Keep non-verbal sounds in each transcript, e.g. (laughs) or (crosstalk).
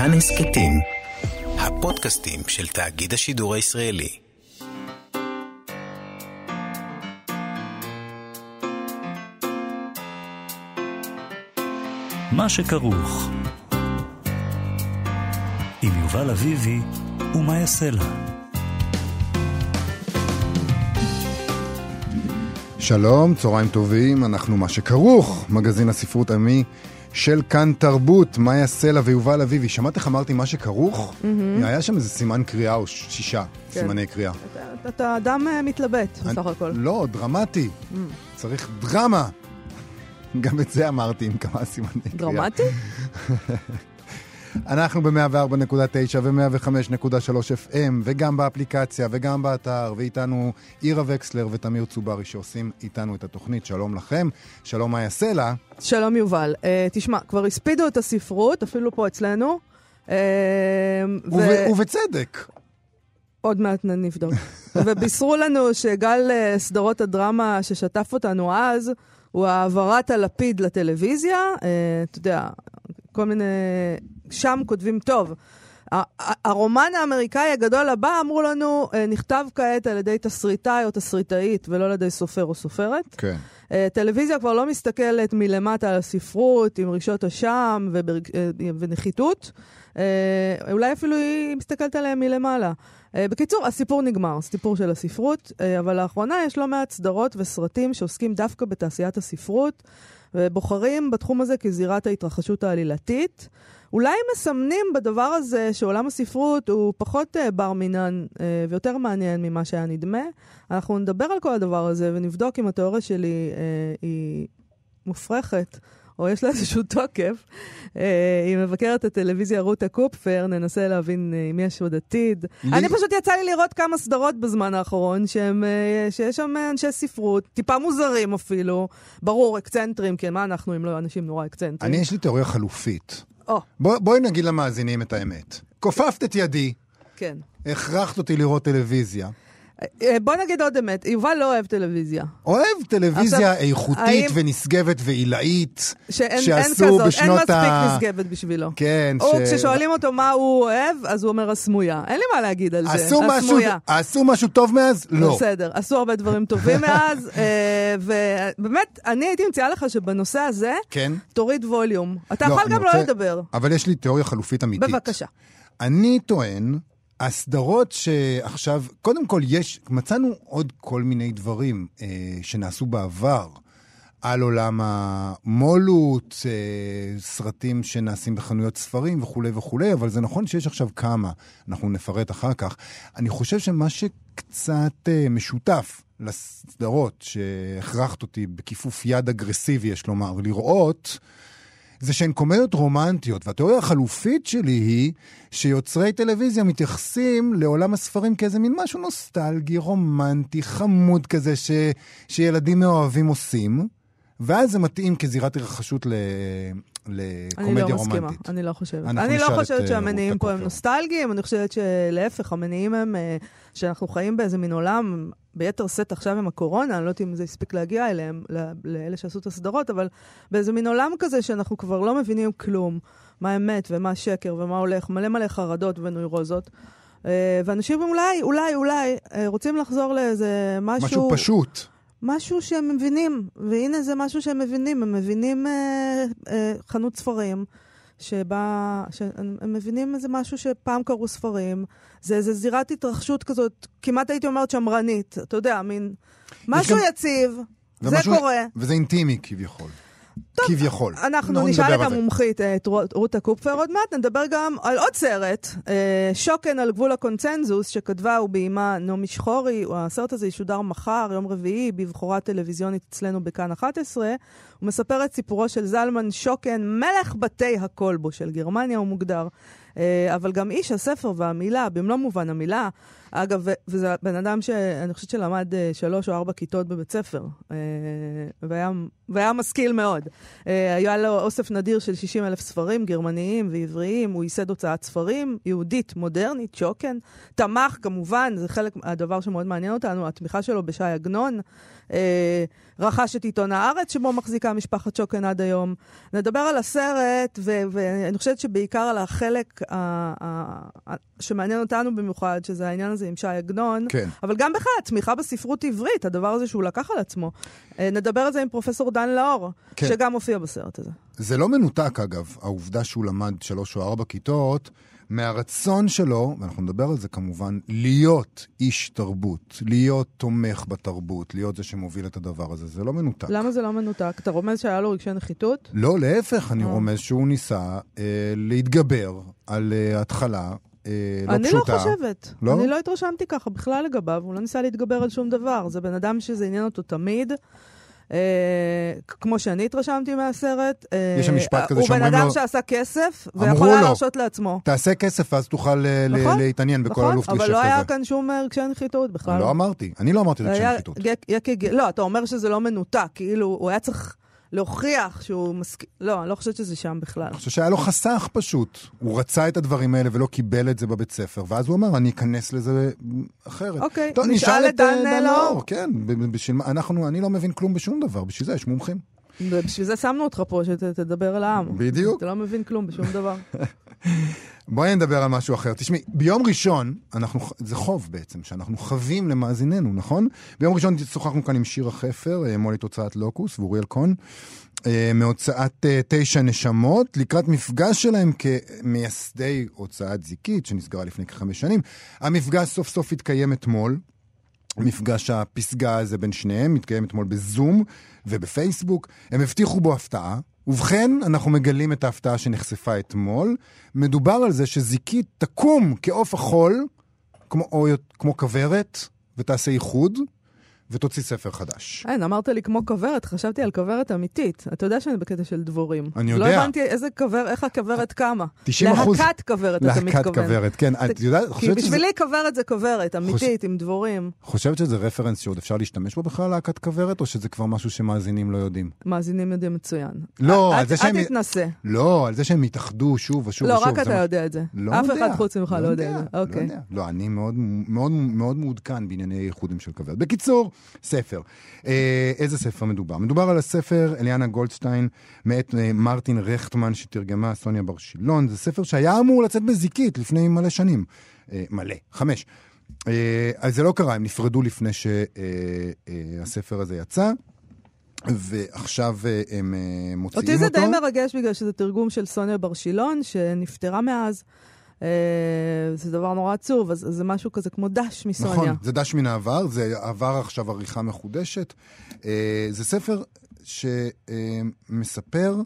כאן הסכתים, הפודקאסטים של תאגיד השידור הישראלי. מה שכרוך עם יובל אביבי ומה יעשה לה. שלום, צהריים טובים, אנחנו מה שכרוך, מגזין הספרות עמי של כאן תרבות, מאיה סלע ויובל אביבי. שמעת איך אמרתי מה שכרוך? Mm-hmm. היה שם איזה סימן קריאה או שישה כן. סימני קריאה. אתה, אתה אדם uh, מתלבט בסך הכל. לא, דרמטי. Mm. צריך דרמה. (laughs) גם את זה אמרתי עם כמה סימני קריאה. דרמטי? (laughs) אנחנו ב-104.9 ו-105.3 FM, וגם באפליקציה וגם באתר, ואיתנו עירה וקסלר ותמיר צוברי שעושים איתנו את התוכנית. שלום לכם, שלום מאיה סלע. שלום יובל. Uh, תשמע, כבר הספידו את הספרות, אפילו פה אצלנו. Uh, ו- ובצדק. עוד מעט נבדוק. (laughs) ובישרו לנו שגל uh, סדרות הדרמה ששטף אותנו אז, הוא העברת הלפיד לטלוויזיה. Uh, אתה יודע, כל מיני... שם כותבים טוב. הרומן האמריקאי הגדול הבא, אמרו לנו, אה, נכתב כעת על ידי תסריטאי או תסריטאית, ולא על ידי סופר או סופרת. כן. אה, טלוויזיה כבר לא מסתכלת מלמטה על הספרות, עם רישות אשם וברג... אה, ונחיתות. אולי אפילו היא מסתכלת עליהם מלמעלה. בקיצור, הסיפור נגמר, סיפור של הספרות, אבל לאחרונה יש לא מעט סדרות וסרטים שעוסקים דווקא בתעשיית הספרות, ובוחרים בתחום הזה כזירת ההתרחשות העלילתית. אולי מסמנים בדבר הזה שעולם הספרות הוא פחות uh, בר מינן uh, ויותר מעניין ממה שהיה נדמה. אנחנו נדבר על כל הדבר הזה ונבדוק אם התיאוריה שלי uh, היא מופרכת. או יש לה איזשהו תוקף. היא מבקרת הטלוויזיה רותה קופפר, ננסה להבין אם יש עוד עתיד. לי... אני פשוט יצא לי לראות כמה סדרות בזמן האחרון, שהם, שיש שם אנשי ספרות, טיפה מוזרים אפילו. ברור, אקצנטרים, כי מה אנחנו אם לא אנשים נורא אקצנטרים? אני, יש לי תיאוריה חלופית. Oh. בוא, בואי נגיד למאזינים את האמת. כופפת את ידי. כן. הכרחת אותי לראות טלוויזיה. אה, בוא נגיד עוד אמת, יובל לא אוהב טלוויזיה. אוהב טלוויזיה עכשיו, איכותית האם... ונשגבת ועילאית, שאין, שעשו אין כזאת, בשנות ה... אין מספיק נשגבת בשבילו. כן, הוא, ש... כששואלים אותו מה הוא אוהב, אז הוא אומר הסמויה. אין לי מה להגיד על עשו זה, משהו, הסמויה. עשו משהו טוב מאז? לא. בסדר, עשו הרבה דברים טובים (laughs) מאז, אה, ובאמת, אני הייתי מציעה לך שבנושא הזה, כן? תוריד ווליום. אתה לא, יכול גם לא רוצה... לא לדבר. אבל יש לי תיאוריה חלופית אמיתית. בבקשה. אני טוען הסדרות שעכשיו, קודם כל יש, מצאנו עוד כל מיני דברים אה, שנעשו בעבר. על עולם המו"לות, אה, סרטים שנעשים בחנויות ספרים וכולי וכולי, אבל זה נכון שיש עכשיו כמה, אנחנו נפרט אחר כך. אני חושב שמה שקצת אה, משותף לסדרות שהכרחת אותי בכיפוף יד אגרסיבי, יש לומר, לראות, זה שהן קומדיות רומנטיות, והתיאוריה החלופית שלי היא שיוצרי טלוויזיה מתייחסים לעולם הספרים כאיזה מין משהו נוסטלגי, רומנטי, חמוד כזה, ש... שילדים מאוהבים עושים, ואז זה מתאים כזירת התרחשות ל... לקומדיה אני לא רומנטית. מסכימה, אני לא חושבת. אני לא חושבת שהמניעים פה הם נוסטלגיים, אני חושבת שלהפך, המניעים הם אה, שאנחנו חיים באיזה מין עולם, ביתר שאת עכשיו עם הקורונה, אני לא יודעת אם זה הספיק להגיע אליהם, לאלה שעשו את הסדרות, אבל באיזה מין עולם כזה שאנחנו כבר לא מבינים כלום, מה אמת ומה שקר ומה הולך, מלא מלא חרדות ונוירוזות. אה, ואנשים אולי, אולי, אולי, אה, רוצים לחזור לאיזה משהו... משהו פשוט. משהו שהם מבינים, והנה זה משהו שהם מבינים, הם מבינים אה, אה, חנות ספרים, שבה, שהם מבינים איזה משהו שפעם קראו ספרים, זה איזה זירת התרחשות כזאת, כמעט הייתי אומרת שמרנית, אתה יודע, מין משהו גם... יציב, ומשהו, זה קורה. וזה אינטימי כביכול. טוב, כביכול. אנחנו נשאל את המומחית, את רותה קופפר עוד מעט, נדבר גם על עוד סרט, אה, שוקן על גבול הקונצנזוס, שכתבה וביימה נעמי שחורי, הסרט הזה ישודר מחר, יום רביעי, בבחורה טלוויזיונית אצלנו בכאן 11. הוא מספר את סיפורו של זלמן שוקן, מלך בתי הכלבו של גרמניה, הוא מוגדר. אה, אבל גם איש הספר והמילה, במלוא מובן המילה. אגב, וזה בן אדם שאני חושבת שלמד אה, שלוש או ארבע כיתות בבית ספר, אה, והיה, והיה משכיל מאוד. היה לו אוסף נדיר של 60 אלף ספרים, גרמניים ועבריים, הוא ייסד הוצאת ספרים, יהודית, מודרנית, שוקן. תמך, כמובן, זה חלק, הדבר שמאוד מעניין אותנו, התמיכה שלו בש"י עגנון. אה, רכש את עיתון הארץ, שבו מחזיקה משפחת שוקן עד היום. נדבר על הסרט, ו- ואני חושבת שבעיקר על החלק ה- ה- ה- שמעניין אותנו במיוחד, שזה העניין הזה עם ש"י עגנון. כן. אבל גם בכלל, תמיכה בספרות עברית, הדבר הזה שהוא לקח על עצמו. אה, נדבר על זה עם פרופסור דן לאור, כן. שגם מופיע בסרט הזה. זה לא מנותק, אגב, העובדה שהוא למד שלוש או ארבע כיתות, מהרצון שלו, ואנחנו נדבר על זה כמובן, להיות איש תרבות, להיות תומך בתרבות, להיות זה שמוביל את הדבר הזה. זה לא מנותק. למה זה לא מנותק? אתה רומז שהיה לו רגשי נחיתות? לא, להפך, אני אה. רומז שהוא ניסה אה, להתגבר על אה, התחלה אה, לא אני פשוטה. לא חושבת. לא? אני לא התרשמתי ככה בכלל לגביו, הוא לא ניסה להתגבר על שום דבר. זה בן אדם שזה עניין אותו תמיד. אה, כמו שאני התרשמתי מהסרט. אה, יש שם משפט כזה הוא בן שאומרים אדם לו- שעשה כסף, ויכול היה לו. להרשות לעצמו. תעשה כסף ואז תוכל אה, נכון, להתעניין בכל נכון, אלוף אבל גשף לא היה. כאן שום רגשי נחיתות בכלל. לא אמרתי, אני לא אמרתי רגשי נחיתות. לא, אתה אומר שזה לא מנותק, כאילו, הוא היה צריך להוכיח שהוא מסכים. לא, אני לא חושבת שזה שם בכלל. אני חושב שהיה לו חסך פשוט. הוא רצה את הדברים האלה ולא קיבל את זה בבית ספר, ואז הוא אמר, אני אכנס לזה אחרת. אוקיי, טוב, נשאל את אה, דן לאור. כן, בשביל מה, אנחנו, אני לא מבין כלום בשום דבר, בשביל זה יש מומחים. ובשביל זה שמנו אותך פה, שתדבר על העם. בדיוק. אתה לא מבין כלום בשום דבר. (laughs) בואי נדבר על משהו אחר. תשמעי, ביום ראשון, אנחנו, זה חוב בעצם, שאנחנו חבים למאזיננו, נכון? ביום ראשון שוחחנו כאן עם שירה חפר, אה, מו"לית הוצאת לוקוס ואוריאל קון, אה, מהוצאת אה, תשע נשמות, לקראת מפגש שלהם כמייסדי הוצאת זיקית, שנסגרה לפני כחמש שנים. המפגש סוף סוף התקיים אתמול. מפגש הפסגה הזה בין שניהם, מתקיים אתמול בזום ובפייסבוק. הם הבטיחו בו הפתעה. ובכן, אנחנו מגלים את ההפתעה שנחשפה אתמול. מדובר על זה שזיקית תקום כעוף החול, כמו, או, כמו כוורת, ותעשה איחוד, ותוציא ספר חדש. אין, אמרת לי כמו כוורת, חשבתי על כוורת אמיתית. אתה יודע שאני בקטע של דבורים. אני לא יודע. הבנתי איזה כוורת, איך הכוורת קמה. 90 אחוז- להקת כוורת, אתה מתכוון. להקת כוורת, כן. את יודעת, כי חושבת שזה, בשבילי כוורת זה כוורת, אמיתית, עם דבורים. חושבת שזה רפרנס שעוד אפשר להשתמש בו בכלל, להקת כוורת, או שזה כבר משהו שמאזינים לא יודעים? מאזינים יודעים מצוין. לא, אל- על זה אל שהם- תתנסה. לא, על זה שהם התאחדו שוב ושוב לא, ושוב. רק זה אתה יודע את זה. לא אף אחד חוץ ממך לא יודע את זה. לא. יודע. לא, אני מאוד, מאוד, מאוד מעודכן בענייני איחודים של כוורת. בקיצור, ספר. אה, איזה ספר מדובר? מדובר על הספר אליאנה גולדשטיין, מאת אה, מרטין רכטמן, שתרגמה סוניה בר שילון. זה ספר שהיה אמור לצאת בזיקית לפני מלא שנים. אה, מלא, חמש. אז זה לא קרה, הם נפרדו לפני שהספר הזה יצא. ועכשיו הם מוציאים אותו. אותי זה די מרגש בגלל שזה תרגום של סוניה בר שילון, שנפטרה מאז. אה, זה דבר נורא עצוב, אז זה משהו כזה כמו דש מסוניה. נכון, זה דש מן העבר, זה עבר עכשיו עריכה מחודשת. אה, זה ספר שמספר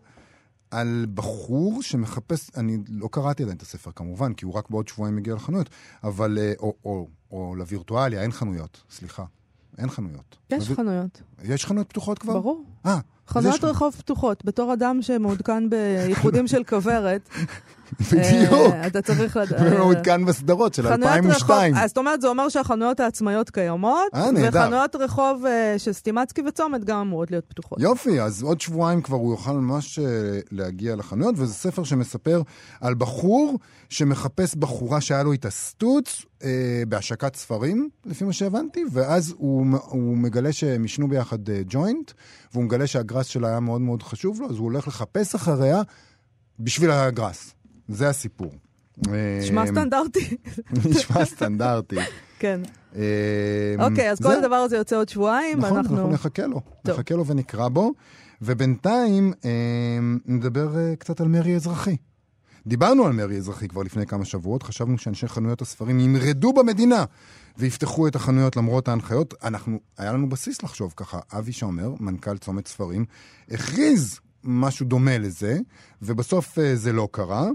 על בחור שמחפש, אני לא קראתי עדיין את הספר כמובן, כי הוא רק בעוד שבועיים מגיע לחנויות, אבל, אה, או, או, או לווירטואליה, אין חנויות, סליחה, אין חנויות. יש לוויר- חנויות, יש חנויות פתוחות כבר? ברור. אה, חנויות רחוב פתוחות. בתור אדם שמעודכן בייחודים של כוורת, (laughs) (laughs) בדיוק. אה, אתה צריך לדעת. (laughs) ומעודכן בסדרות של חנויות רחוב, 2002. אז זאת אומרת, זה אומר שהחנויות העצמאיות קיימות, אה, נהדר. וחנויות רחוב אה, של סטימצקי וצומת גם אמורות להיות פתוחות. יופי, אז עוד שבועיים כבר הוא יוכל ממש להגיע לחנויות, וזה ספר שמספר על בחור שמחפש בחורה שהיה לו איתה סטוץ בהשקת ספרים, לפי מה שהבנתי, ואז הוא, הוא מגלה שהם עישנו ביחד ג'וינט, והוא מגלה שהגראס שלה היה מאוד מאוד חשוב לו, אז הוא הולך לחפש אחריה בשביל הגראס. זה הסיפור. נשמע אה, סטנדרטי. נשמע סטנדרטי. כן. אה, אוקיי, אז כל הדבר הזה יוצא עוד שבועיים, נכון, ואנחנו... אנחנו נחכה לו. נחכה לו ונקרא בו. ובינתיים אה, נדבר אה, קצת על מרי אזרחי. דיברנו על מרי אזרחי כבר לפני כמה שבועות, חשבנו שאנשי חנויות הספרים ימרדו במדינה ויפתחו את החנויות למרות ההנחיות. אנחנו, היה לנו בסיס לחשוב ככה. אבי שומר, מנכ"ל צומת ספרים, הכריז משהו דומה לזה, ובסוף אה, זה לא קרה.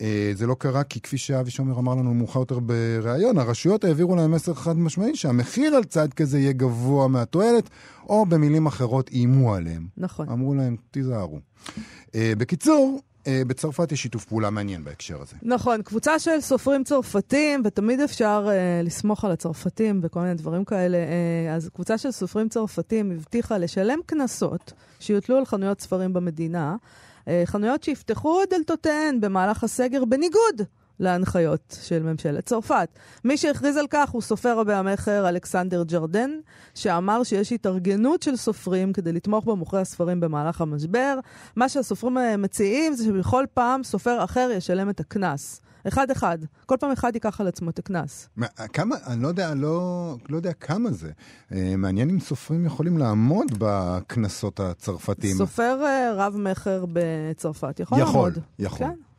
אה, זה לא קרה כי כפי שאבי שומר אמר לנו מאוחר יותר בריאיון, הרשויות העבירו להם מסר חד משמעי שהמחיר על צעד כזה יהיה גבוה מהתועלת, או במילים אחרות איימו עליהם. נכון. אמרו להם, תיזהרו. Uh, בקיצור, אה, בצרפת יש שיתוף פעולה מעניין בהקשר הזה. נכון, קבוצה של סופרים צרפתים, ותמיד אפשר uh, לסמוך על הצרפתים וכל מיני דברים כאלה. Uh, אז קבוצה של סופרים צרפתים הבטיחה לשלם קנסות שיוטלו על חנויות ספרים במדינה, uh, חנויות שיפתחו דלתותיהן במהלך הסגר בניגוד להנחיות של ממשלת צרפת. מי שהכריז על כך הוא סופר רבי המכר אלכסנדר ג'רדן, שאמר שיש התארגנות של סופרים כדי לתמוך במוכרי הספרים במהלך המשבר. מה שהסופרים מציעים זה שבכל פעם סופר אחר ישלם את הקנס. אחד-אחד. כל פעם אחד ייקח על עצמו את הקנס. כמה, אני לא יודע, לא, לא יודע כמה זה. אה, מעניין אם סופרים יכולים לעמוד בקנסות הצרפתיים. סופר אה, רב-מכר בצרפת יכול, יכול לעמוד. יכול, יכול. כן.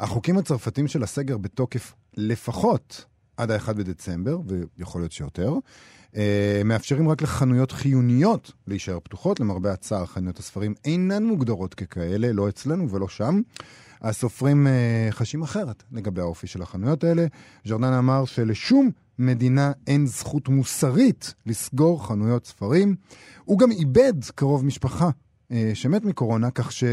החוקים הצרפתיים של הסגר בתוקף לפחות עד ה-1 בדצמבר, ויכול להיות שיותר, אה, מאפשרים רק לחנויות חיוניות להישאר פתוחות. למרבה הצער, חנויות הספרים אינן מוגדרות ככאלה, לא אצלנו ולא שם. הסופרים אה, חשים אחרת לגבי האופי של החנויות האלה. ז'ורדן אמר שלשום מדינה אין זכות מוסרית לסגור חנויות ספרים. הוא גם איבד קרוב משפחה אה, שמת מקורונה, כך ש...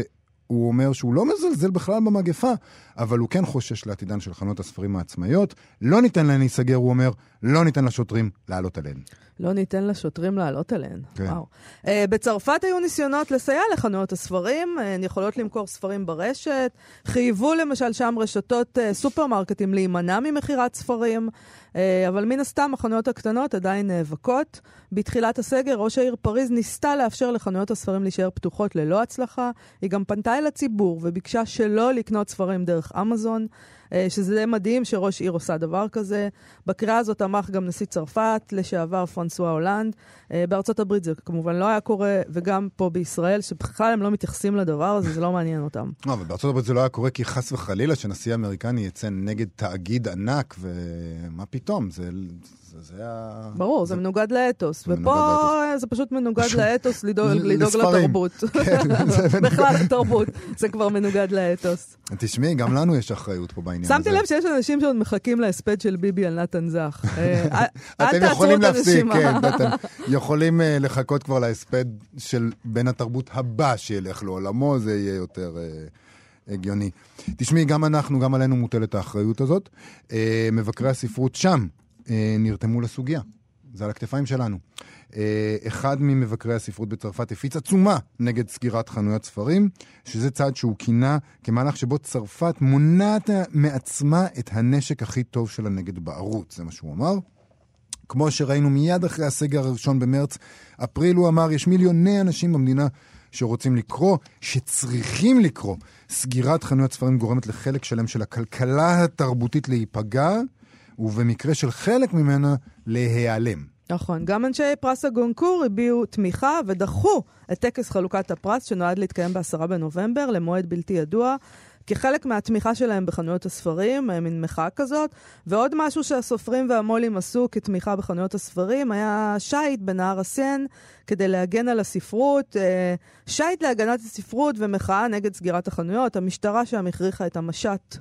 הוא אומר שהוא לא מזלזל בכלל במגפה, אבל הוא כן חושש לעתידן של חנות הספרים העצמאיות. לא ניתן להן להיסגר, הוא אומר, לא ניתן לשוטרים לעלות עליהן. לא ניתן לשוטרים לעלות עליהן. כן. וואו. Uh, בצרפת היו ניסיונות לסייע לחנויות הספרים, uh, הן יכולות למכור ספרים ברשת, חייבו למשל שם רשתות uh, סופרמרקטים להימנע ממכירת ספרים, uh, אבל מן הסתם החנויות הקטנות עדיין נאבקות. בתחילת הסגר, ראש העיר פריז ניסתה לאפשר לחנויות הספרים להישאר פתוחות ללא הצלחה. היא גם פנתה אל הציבור וביקשה שלא לקנות ספרים דרך אמזון. אה, שזה די מדהים שראש עיר עושה דבר כזה. בקריאה הזאת תמך גם נשיא צרפת, לשעבר פרנסואה הולנד. אה, בארצות הברית זה כמובן לא היה קורה, וגם פה בישראל, שבכלל הם לא מתייחסים לדבר הזה, זה לא מעניין אותם. לא, אבל בארצות הברית זה לא היה קורה כי חס וחלילה שנשיא אמריקני יצא נגד תאגיד ענק, ומה פתאום, זה... זה היה... ברור, זה, זה מנוגד לאתוס. ופה זה פשוט מנוגד לאתוס לדאוג לתרבות. (laughs) כן, (laughs) בכלל לתרבות, זה כבר מנוגד לאתוס. תשמעי, גם לנו יש אחריות פה בעניין הזה. שמתי לב שיש אנשים שעוד מחכים להספד של ביבי על נתן זך. אה, (laughs) אתם יכולים להפסיק, כן, אתם יכולים אה, לחכות כבר להספד של בן התרבות הבא שילך לעולמו, זה יהיה יותר... אה, הגיוני. תשמעי, גם אנחנו, גם עלינו מוטלת האחריות הזאת. מבקרי הספרות שם נרתמו לסוגיה. זה על הכתפיים שלנו. אה, אחד ממבקרי הספרות בצרפת הפיץ עצומה נגד סגירת חנויות ספרים, שזה צעד שהוא כינה כמהלך שבו צרפת מונעת מעצמה את הנשק הכי טוב שלה נגד בערות, זה מה שהוא אמר. כמו שראינו מיד אחרי הסגר הראשון במרץ, אפריל הוא אמר, יש מיליוני אנשים במדינה שרוצים לקרוא, שצריכים לקרוא. סגירת חנויות ספרים גורמת לחלק שלם של הכלכלה התרבותית להיפגע, ובמקרה של חלק ממנה, להיעלם. נכון. גם אנשי פרס הגונקור הביעו תמיכה ודחו את טקס חלוקת הפרס שנועד להתקיים ב-10 בנובמבר למועד בלתי ידוע. כחלק מהתמיכה שלהם בחנויות הספרים, אה, מין מחאה כזאת. ועוד משהו שהסופרים והמו"לים עשו כתמיכה בחנויות הספרים, היה שיט בנהר הסן כדי להגן על הספרות. אה, שיט להגנת הספרות ומחאה נגד סגירת החנויות. המשטרה שם הכריחה את המשט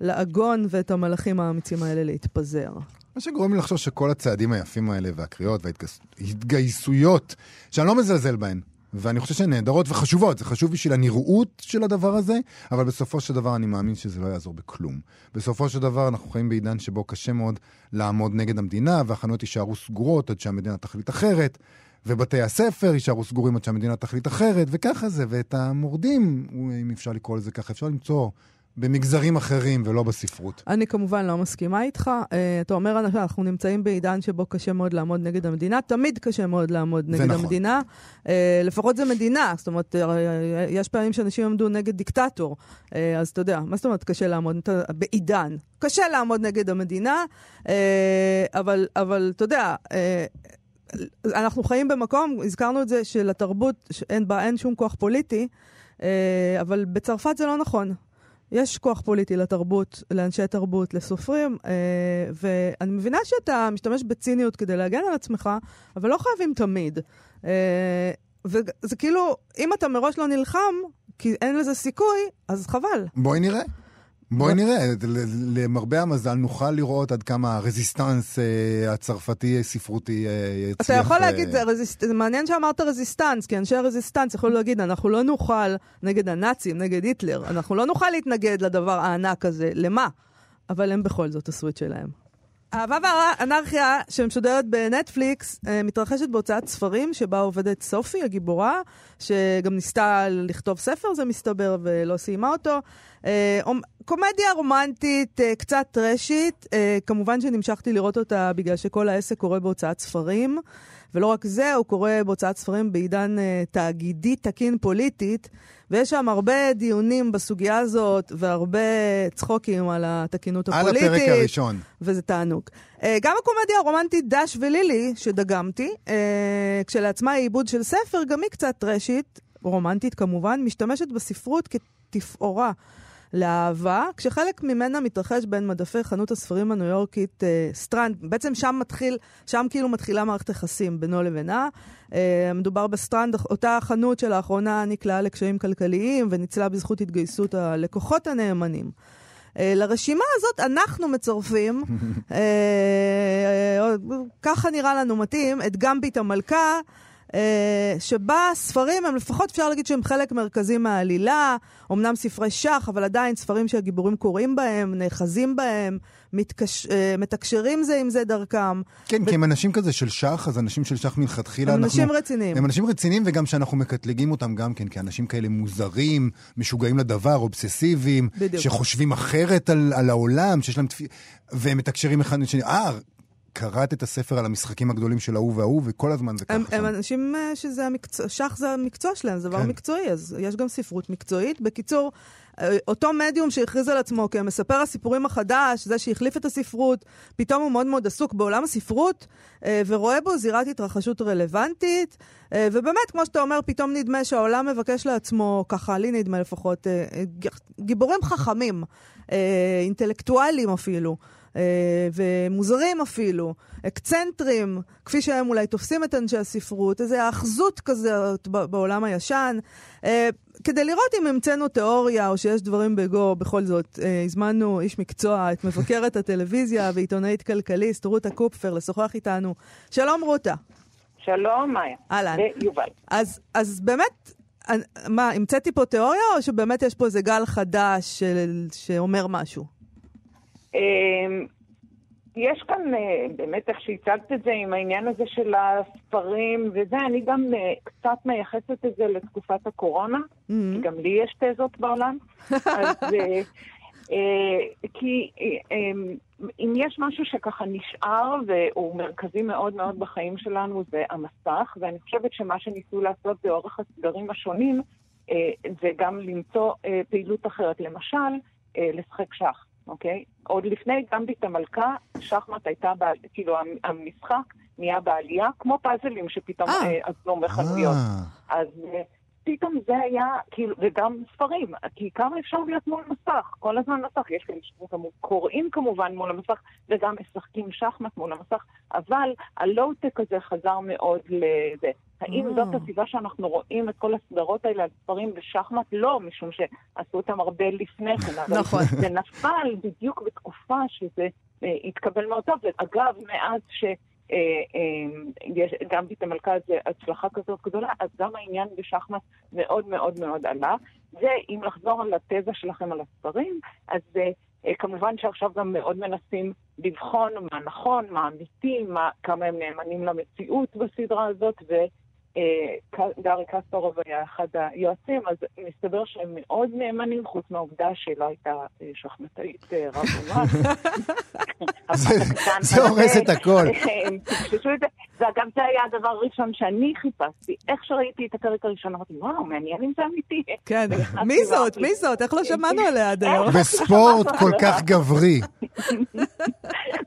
לעגון ואת המלאכים האמיצים האלה להתפזר. מה שגורם לי לחשוב שכל הצעדים היפים האלה והקריאות וההתגייסויות, שאני לא מזלזל בהן, ואני חושב שהן נהדרות וחשובות, זה חשוב בשביל הנראות של הדבר הזה, אבל בסופו של דבר אני מאמין שזה לא יעזור בכלום. בסופו של דבר אנחנו חיים בעידן שבו קשה מאוד לעמוד נגד המדינה, והחנויות יישארו סגורות עד שהמדינה תחליט אחרת. ובתי הספר יישארו סגורים עד שהמדינה תחליט אחרת, וככה זה. ואת המורדים, אם אפשר לקרוא לזה ככה, אפשר למצוא במגזרים אחרים ולא בספרות. אני כמובן לא מסכימה איתך. Uh, אתה אומר, אנחנו נמצאים בעידן שבו קשה מאוד לעמוד נגד המדינה. תמיד קשה מאוד לעמוד נגד נכון. המדינה. Uh, לפחות זה מדינה. זאת אומרת, uh, יש פעמים שאנשים עמדו נגד דיקטטור. Uh, אז אתה יודע, מה זאת אומרת קשה לעמוד בעידן? קשה לעמוד נגד המדינה, uh, אבל, אבל אתה יודע... Uh, אנחנו חיים במקום, הזכרנו את זה, שלתרבות אין בה אין שום כוח פוליטי, אבל בצרפת זה לא נכון. יש כוח פוליטי לתרבות, לאנשי תרבות, לסופרים, אה, ואני מבינה שאתה משתמש בציניות כדי להגן על עצמך, אבל לא חייבים תמיד. אה, וזה כאילו, אם אתה מראש לא נלחם, כי אין לזה סיכוי, אז חבל. בואי נראה. בואי נראה, ל- למרבה המזל נוכל לראות עד כמה הרזיסטנס אה, הצרפתי ספרותי אה, יצליח. אתה יכול אה, להגיד, זה, רזיסט... זה מעניין שאמרת רזיסטנס, כי אנשי הרזיסטנס יכולים להגיד, אנחנו לא נוכל נגד הנאצים, נגד היטלר, אנחנו לא נוכל להתנגד לדבר הענק הזה, למה? אבל הם בכל זאת עשו את שלהם. אהבה והאנרכיה שמשודרת בנטפליקס אה, מתרחשת בהוצאת ספרים שבה עובדת סופי, הגיבורה, שגם ניסתה לכתוב ספר, זה מסתבר, ולא סיימה אותו. אה, קומדיה רומנטית, אה, קצת טרשית. כמובן שנמשכתי לראות אותה בגלל שכל העסק קורה בהוצאת ספרים. ולא רק זה, הוא קורה בהוצאת ספרים בעידן אה, תאגידי תקין פוליטית, ויש שם הרבה דיונים בסוגיה הזאת, והרבה צחוקים על התקינות על הפוליטית. הפרק הראשון. וזה תענוג. אה, גם הקומדיה הרומנטית דש ולילי, שדגמתי, אה, כשלעצמה היא עיבוד של ספר, גם היא קצת טראשית, רומנטית כמובן, משתמשת בספרות כתפאורה לאהבה, כשחלק ממנה מתרחש בין מדפי חנות הספרים הניו יורקית אה, סטרנד. בעצם שם מתחיל, שם כאילו מתחילה מערכת יחסים בינו לבינה. אה, מדובר בסטרנד, אותה חנות שלאחרונה נקלעה לקשיים כלכליים וניצלה בזכות התגייסות הלקוחות הנאמנים. Uh, לרשימה הזאת אנחנו מצרפים, uh, (laughs) uh, ככה נראה לנו מתאים, את גמביט המלכה, שבה ספרים הם לפחות אפשר להגיד שהם חלק מרכזי מהעלילה, אמנם ספרי שח, אבל עדיין ספרים שהגיבורים קוראים בהם, נאחזים בהם, מתקש... uh, מתקשרים זה עם זה דרכם. כן, כי הם אנשים כזה של שח, אז אנשים של שח מלכתחילה, הם אנחנו... אנשים רציניים. הם אנשים רציניים, וגם שאנחנו מקטלגים אותם גם כן כאנשים כאלה מוזרים, משוגעים לדבר, אובססיביים, בדיוק. שחושבים אחרת על, על העולם, שיש להם תפי... והם מתקשרים אחד לשני. אה, קראת את הספר על המשחקים הגדולים של ההוא וההוא, וכל הזמן זה ככה. הם. הם אנשים אה, שזה המקצוע, שח זה המקצוע שלהם, זה דבר כן. מקצועי, אז יש גם ספרות מקצועית. בקיצור, אה, אותו מדיום שהכריז על עצמו כמספר הסיפורים החדש, זה שהחליף את הספרות, פתאום הוא מאוד מאוד עסוק בעולם הספרות, אה, ורואה בו זירת התרחשות רלוונטית, ובאמת, כמו שאתה אומר, פתאום נדמה שהעולם מבקש לעצמו, ככה לי נדמה לפחות, גיבורים חכמים, אינטלקטואלים אפילו. אה, ומוזרים אפילו, אקצנטרים, כפי שהם אולי תופסים את אנשי הספרות, איזו האחזות כזאת בעולם הישן. אה, כדי לראות אם המצאנו תיאוריה או שיש דברים בגו, בכל זאת, אה, הזמנו איש מקצוע, את מבקרת הטלוויזיה ועיתונאית כלכליסט, רותה קופפר, לשוחח איתנו. שלום רותה. שלום, מאיה. אהלן. ויובל. אז, אז באמת, מה, המצאתי פה תיאוריה או שבאמת יש פה איזה גל חדש של, שאומר משהו? אמ, יש כאן אה, באמת איך שהצגת את זה עם העניין הזה של הספרים וזה, אני גם אה, קצת מייחסת את זה לתקופת הקורונה, Mm-hmm. כי גם לי יש תזות בעולם. (laughs) אז אה, כי אה, אם יש משהו שככה נשאר והוא מרכזי מאוד מאוד בחיים שלנו זה המסך, ואני חושבת שמה שניסו לעשות באורך הסגרים השונים זה גם למצוא פעילות אחרת. למשל, לשחק שח. אוקיי? עוד לפני גמביט המלכה, שחמט הייתה, ב... כאילו המ- המשחק נהיה בעלייה, כמו פאזלים שפתאום אה. אה, עזנו מחנויות. אה, אז פתאום זה היה, כאילו, וגם ספרים, כי כמה אפשר להיות מול מסך? כל הזמן מסך, יש כאלה שגם קוראים כמובן מול המסך, וגם משחקים שחמט מול המסך, אבל הלואו-טק הזה חזר מאוד לזה. האם אה. זאת הסיבה שאנחנו רואים את כל הסדרות האלה על ספרים בשחמט? לא, משום שעשו אותם הרבה לפני כן, נכון. זה נפל בדיוק בתקופה שזה אה, התקבל מאוד טוב. ואגב, מאז ש... אה, אה, יש, גם בית המלכה זה הצלחה כזאת גדולה, אז גם העניין בשחמט מאוד מאוד מאוד עלה. ואם לחזור על התזה שלכם על הספרים, אז אה, אה, כמובן שעכשיו גם מאוד מנסים לבחון מה נכון, מה אמיתי, מה, כמה הם נאמנים למציאות בסדרה הזאת, ו... אה, גארי קספרוב היה אחד היועצים, אז מסתבר שהם מאוד נאמנים, חוץ מהעובדה שלא הייתה אה, שחמטאית אה, רב אומן. (laughs) זה- הורס את הכל. (laughs) זה. ואגב, זה היה הדבר הראשון שאני חיפשתי. איך שראיתי את הפרק הראשון, אמרתי, וואו, מעניין אם זה אמיתי. כן, (laughs) מי זאת? מי זאת? איך לא שמענו עליה עד? היום? בספורט כל כך גברי.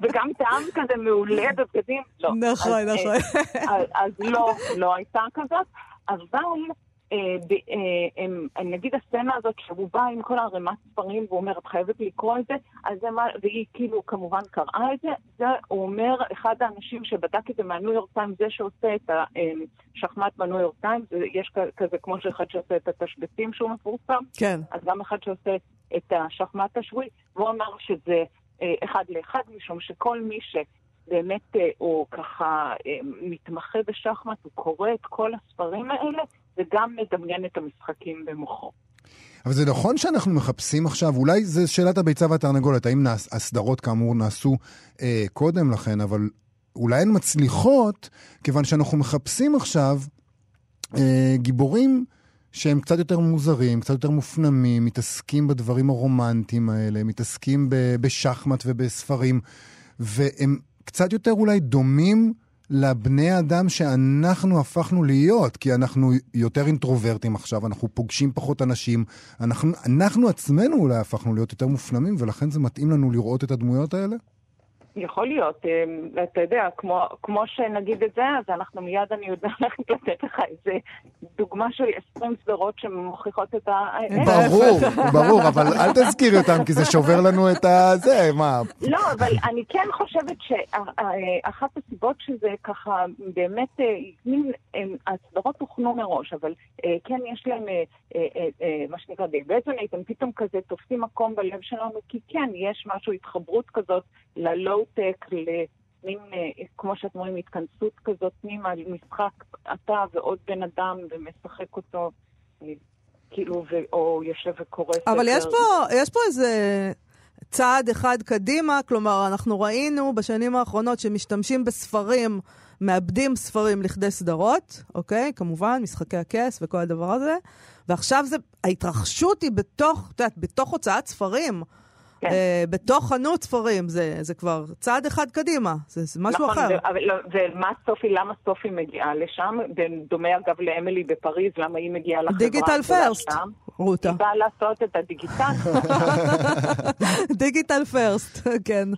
וגם טעם כזה מעולה בבגדים. לא. נכון, נכון. אז לא, לא הייתה כזאת, אבל אה, אה, הם, נגיד הסצנה הזאת שהוא בא עם כל ערימת ספרים והוא אומר, את חייבת לקרוא את זה, אז זה מה, והיא כאילו כמובן קראה את זה, זה הוא אומר, אחד האנשים שבדק את זה מהניו יורק טיימס, זה שעושה את השחמט בניו יורק טיימס, יש כזה כמו שאחד שעושה את התשבצים שהוא מפורסם, כן. אז גם אחד שעושה את השחמט השבועי, והוא אמר שזה אה, אחד לאחד, משום שכל מי שבאמת אה, הוא ככה אה, מתמחה בשחמט, הוא קורא את כל הספרים האלה, וגם מדמיין את המשחקים במוחו. אבל זה נכון שאנחנו מחפשים עכשיו, אולי זו שאלת הביצה והתרנגולת, האם נעש, הסדרות כאמור נעשו אה, קודם לכן, אבל אולי הן מצליחות, כיוון שאנחנו מחפשים עכשיו אה, גיבורים שהם קצת יותר מוזרים, קצת יותר מופנמים, מתעסקים בדברים הרומנטיים האלה, מתעסקים ב, בשחמט ובספרים, והם קצת יותר אולי דומים לבני אדם שאנחנו הפכנו להיות, כי אנחנו יותר אינטרוברטים עכשיו, אנחנו פוגשים פחות אנשים, אנחנו, אנחנו עצמנו אולי הפכנו להיות יותר מופנמים, ולכן זה מתאים לנו לראות את הדמויות האלה? יכול להיות, אה, אתה יודע, כמו, כמו שנגיד את זה, אז אנחנו מיד, אני יודעת לתת (laughs) לך איזה דוגמה של 20 סדרות שמוכיחות את ה... ברור, ברור, אבל אל תזכירי אותם, כי זה שובר לנו את הזה, מה? לא, אבל אני כן חושבת שאחת הסיבות שזה ככה, באמת, אה, הסדרות הוכנו מראש, אבל אה, כן יש להם, מה שנקרא, די בזונייט, הם פתאום כזה תופסים מקום בלב שלנו, כי כן, יש משהו, התחברות כזאת ללואו-טק, למין, אה, כמו שאתם רואים, התכנסות כזאת פנימה, משחק אתה ועוד בן אדם ומשחק אותו, אה, כאילו, או יושב וקורא ספר. אבל יש פה, יש פה איזה... צעד אחד קדימה, כלומר, אנחנו ראינו בשנים האחרונות שמשתמשים בספרים, מאבדים ספרים לכדי סדרות, אוקיי? כמובן, משחקי הכס וכל הדבר הזה, ועכשיו זה, ההתרחשות היא בתוך, את יודעת, בתוך הוצאת ספרים. כן. אה, בתוך חנות ספרים, זה, זה כבר צעד אחד קדימה, זה, זה משהו נכון, אחר. נכון, ומה סופי, למה סופי מגיעה לשם? דומה אגב לאמילי בפריז, למה היא מגיעה לחברה דיגיטל פרסט, רותה. היא באה לעשות את הדיגיטל. (laughs) דיגיטל פרסט, כן.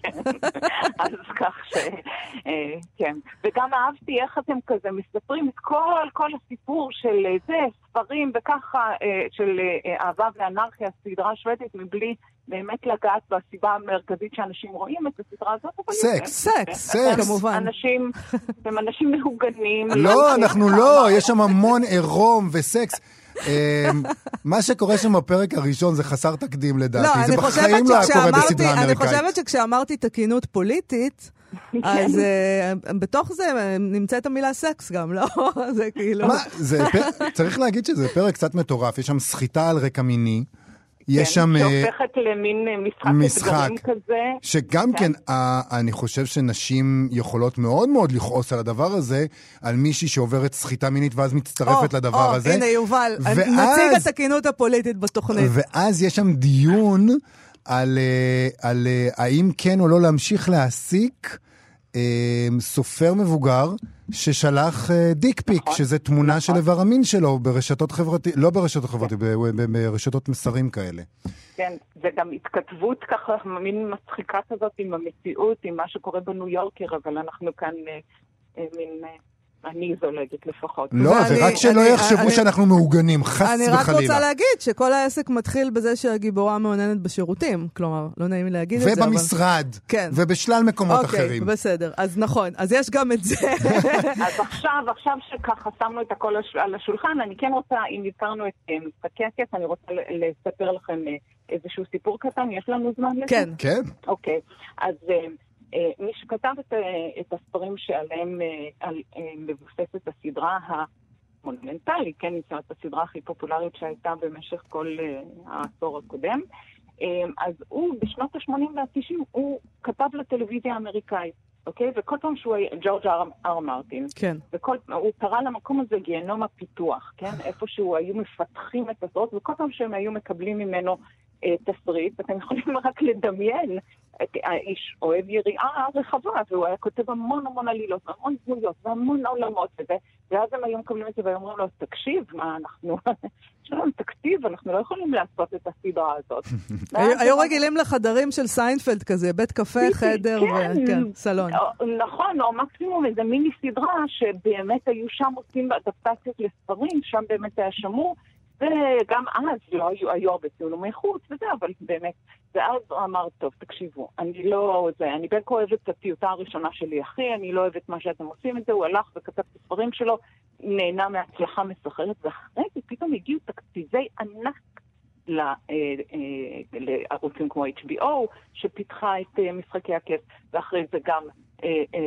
(laughs) אז כך ש... אה, כן. וגם אהבתי איך אתם כזה מספרים את כל, כל הסיפור של אה, זה, ספרים וככה, אה, של אהבה ואנרכיה, סדרה שוודית, מבלי... באמת לגעת בסיבה המרכזית שאנשים רואים את הסדרה הזאת. סקס, סקס, סקס, כמובן. אנשים, הם אנשים (laughs) מהוגנים. לא, אנחנו לא, יש שם המון עירום וסקס. אמ, מה שקורה שם בפרק הראשון זה חסר תקדים לדעתי, לא, זה בחיים לא היה קורה בסדרה אמריקאית. אני חושבת שכשאמרתי תקינות פוליטית, (laughs) אז אה, בתוך זה נמצאת המילה סקס גם, לא? (laughs) זה כאילו... צריך להגיד שזה פרק קצת מטורף, יש שם סחיטה על רקע מיני. יש כן, שם... שהופכת למין משחק, משחק אתגרים כזה. שגם כן, כן אני חושב שנשים יכולות מאוד מאוד לכעוס על הדבר הזה, על מישהי שעוברת סחיטה מינית ואז מצטרפת או, לדבר או, הזה. הנה, יובל, ואז, נציג התקינות הפוליטית בתוכנית. ואז יש שם דיון על, על האם כן או לא להמשיך להעסיק סופר מבוגר. ששלח דיק פיק, נכון, שזה תמונה נכון. של איבר המין שלו ברשתות חברתיות, לא ברשתות חברתיות, כן. ברשתות מסרים כאלה. כן, זה גם התכתבות ככה, מין מצחיקה כזאת עם המציאות, עם מה שקורה בניו יורקר, אבל אנחנו כאן אה, אה, מין... אה, אני זולגת לפחות. לא, ואני, ורק שלא אני, יחשבו אני, שאנחנו מעוגנים, חס אני וחלילה. אני רק רוצה להגיד שכל העסק מתחיל בזה שהגיבורה מעוננת בשירותים. כלומר, לא נעים לי להגיד את זה, אבל... ובמשרד. כן. ובשלל מקומות אוקיי, אחרים. אוקיי, בסדר. אז נכון, אז יש גם את זה. (laughs) אז עכשיו, עכשיו שככה שמנו את הכל על השולחן, אני כן רוצה, אם הזכרנו את אה, משחקי הכס, אני רוצה לספר לכם אה, איזשהו סיפור קטן. יש לנו זמן לזה? כן. כן. אוקיי. אז... אה, מי שכתב את, את הספרים שעליהם על, מבוססת הסדרה המונומנטלית, כן, זאת הסדרה הכי פופולרית שהייתה במשך כל העשור הקודם, אז הוא בשנות ה-80 וה-90 הוא כתב לטלוויזיה האמריקאית. אוקיי? וכל פעם שהוא היה, ג'ורג' אר מרטין, כן. וכל, הוא קרא למקום הזה גיהנום הפיתוח, כן? איפה שהוא היו מפתחים את הסדרות, וכל פעם שהם היו מקבלים ממנו אה, תסריט, אתם יכולים (laughs) רק לדמיין האיש אוהב יריעה רחבה, והוא היה כותב המון המון עלילות, והמון דמויות, והמון עולמות, וזה, ואז הם היו מקבלים את זה והיו אומרים לו, תקשיב, מה אנחנו, (laughs) יש לנו תקציב, אנחנו לא יכולים לעשות את הסדרה הזאת. (laughs) היו רגילים לחדרים של סיינפלד כזה, בית קפה, חדר, כן, סלון. נכון, או מקסימום איזה מיני סדרה שבאמת היו שם עושים אדפטציות לספרים, שם באמת היה שמור. וגם אז לא היו, היו הרבה צילומי חוץ וזה, אבל באמת, ואז הוא אמר, טוב, תקשיבו, אני לא, זה, אני בין כה אוהב את הטיוטה הראשונה שלי, אחי, אני לא אוהב את מה שאתם עושים את זה, הוא הלך וכתב את הספרים שלו, נהנה מהצלחה מסחררת, ואחרי זה פתאום הגיעו תקציבי ענק אה, אה, לערוצים כמו HBO, שפיתחה את אה, משחקי הכיף, ואחרי זה גם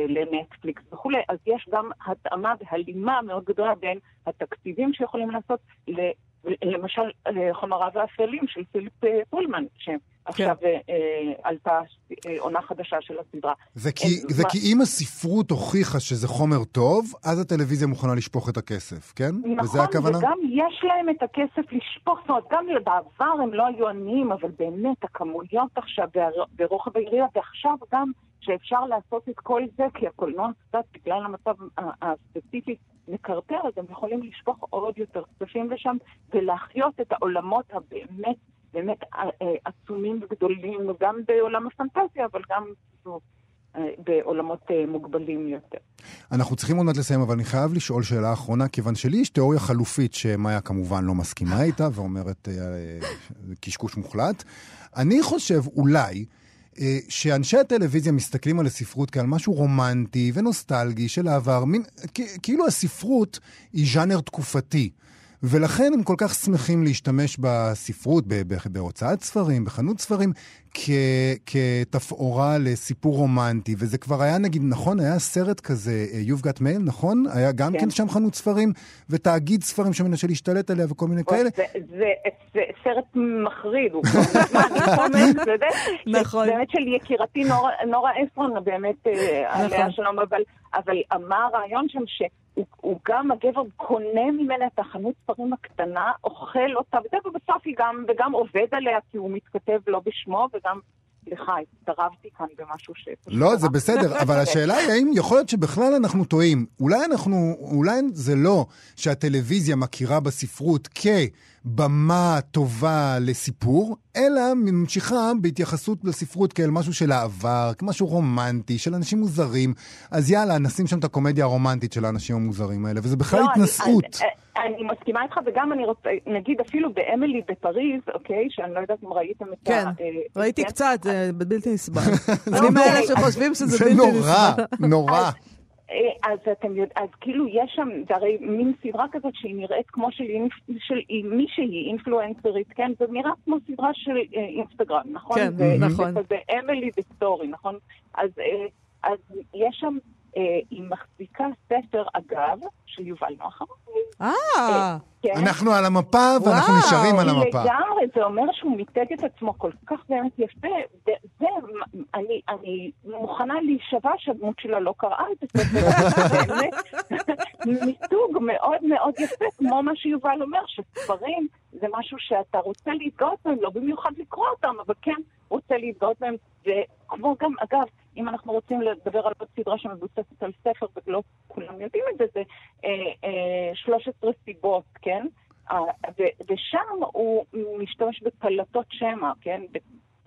לנטפליקס וכולי. אז יש גם התאמה והלימה מאוד גדולה בין התקציבים שיכולים לעשות, למשל אה, חומריו האפלים של פיליפ אה, פולמן, שעכשיו כן. אה, אה, עלתה אה, עונה חדשה של הסדרה. זה כי, אם הספרות הוכיחה שזה חומר טוב, אז הטלוויזיה מוכנה לשפוך את הכסף, כן? וזה נכון, הכוונה? וגם יש להם את הכסף לשפוך, זאת אומרת, גם בעבר הם לא היו עניים, אבל באמת הכמויות עכשיו ורוחב היריעה, ועכשיו גם שאפשר לעשות את כל זה, כי הקולנוע קצת, בגלל המצב הספציפי, מקרטר, אז הם יכולים לשפוך עוד יותר כספים לשם, ולהחיות את העולמות הבאמת באמת אה, אה, עצומים וגדולים, גם בעולם הפנטזיה, אבל גם אה, בעולמות מוגבלים יותר. אנחנו צריכים עוד מעט לסיים, אבל אני חייב לשאול שאלה אחרונה, כיוון שלי יש תיאוריה חלופית שמאיה כמובן לא מסכימה איתה, ואומרת, קשקוש מוחלט. אני חושב אולי... שאנשי הטלוויזיה מסתכלים על הספרות כעל משהו רומנטי ונוסטלגי של העבר, מין, כאילו הספרות היא ז'אנר תקופתי. ולכן הם כל כך שמחים להשתמש בספרות, ב- ב- בהוצאת ספרים, בחנות ספרים, כ- כתפאורה לסיפור רומנטי. וזה כבר היה, נגיד, נכון, היה סרט כזה, אה, You've Got Mail, נכון? היה גם כן, כן. שם חנות ספרים, ותאגיד ספרים שמנסה להשתלט עליה וכל מיני כאלה. זה, זה, זה סרט מחריד, הוא כבר מזמן, אני אומרת, אתה יודע, (laughs) נכון. באמת של יקירתי נורה, נורה אסרון, באמת, אה, עליה נכון. שלום, אבל, אבל מה הרעיון שם שהוא הוא גם, הגבר קונה ממנה את החנות ספרים הקטנה, אוכל אותה, וזה, ובסוף היא גם, וגם עובד עליה, כי הוא מתכתב לא בשמו, וגם, סליחה, הצטרבתי כאן במשהו ש... לא, זה בסדר, (laughs) אבל השאלה היא האם יכול להיות שבכלל אנחנו טועים. אולי אנחנו, אולי זה לא שהטלוויזיה מכירה בספרות כבמה טובה לסיפור, אלא ממשיכה בהתייחסות לספרות כאל משהו של העבר, כמשהו רומנטי, של אנשים מוזרים. אז יאללה, נשים שם את הקומדיה הרומנטית של האנשים המוזרים האלה, וזה בכלל לא, אני- התנשאות. אני, אני, אני מסכימה איתך, וגם אני רוצה, נגיד אפילו באמילי בפריז, אוקיי, שאני לא יודעת אם ראיתם את כן, ה... אה, ראיתי כן? קצת, (laughs) זה בלתי נסבל. אני מאלה. שחושבים שזה זה בלתי נורא, נסבל. נורא. אה, אז אתם יודעים, אז כאילו יש שם, זה הרי מין סדרה כזאת שהיא נראית כמו של, של מישהי אינפלואנסרית, כן? זה נראה כמו סדרה של אה, אינסטגרם, נכון? כן, זה, נכון. זה כזה אמילי וסטורי, נכון? אז, אה, אז יש שם, אה, היא מחזיקה ספר, אגב, של יובל נוח הררי. אה, כן? אנחנו על המפה ואנחנו וואו, נשארים על המפה. לגמרי, זה אומר שהוא מיתג את עצמו כל כך באמת יפה. זה, זה אני, אני מוכנה להישבע שהדמות שלה לא קראה את הספר. באמת (laughs) מיתוג מאוד מאוד יפה, כמו מה שיובל אומר, שספרים זה משהו שאתה רוצה להתגאות בהם, לא במיוחד לקרוא אותם, אבל כן רוצה להתגאות בהם. וכמו גם, אגב, אם אנחנו רוצים לדבר על עוד סדרה שמבוססת על ספר, ולא כולם יודעים את זה, זה אה, אה, 13 סיבות, כן? אה, ו- ושם הוא משתמש בפלטות שמע, כן?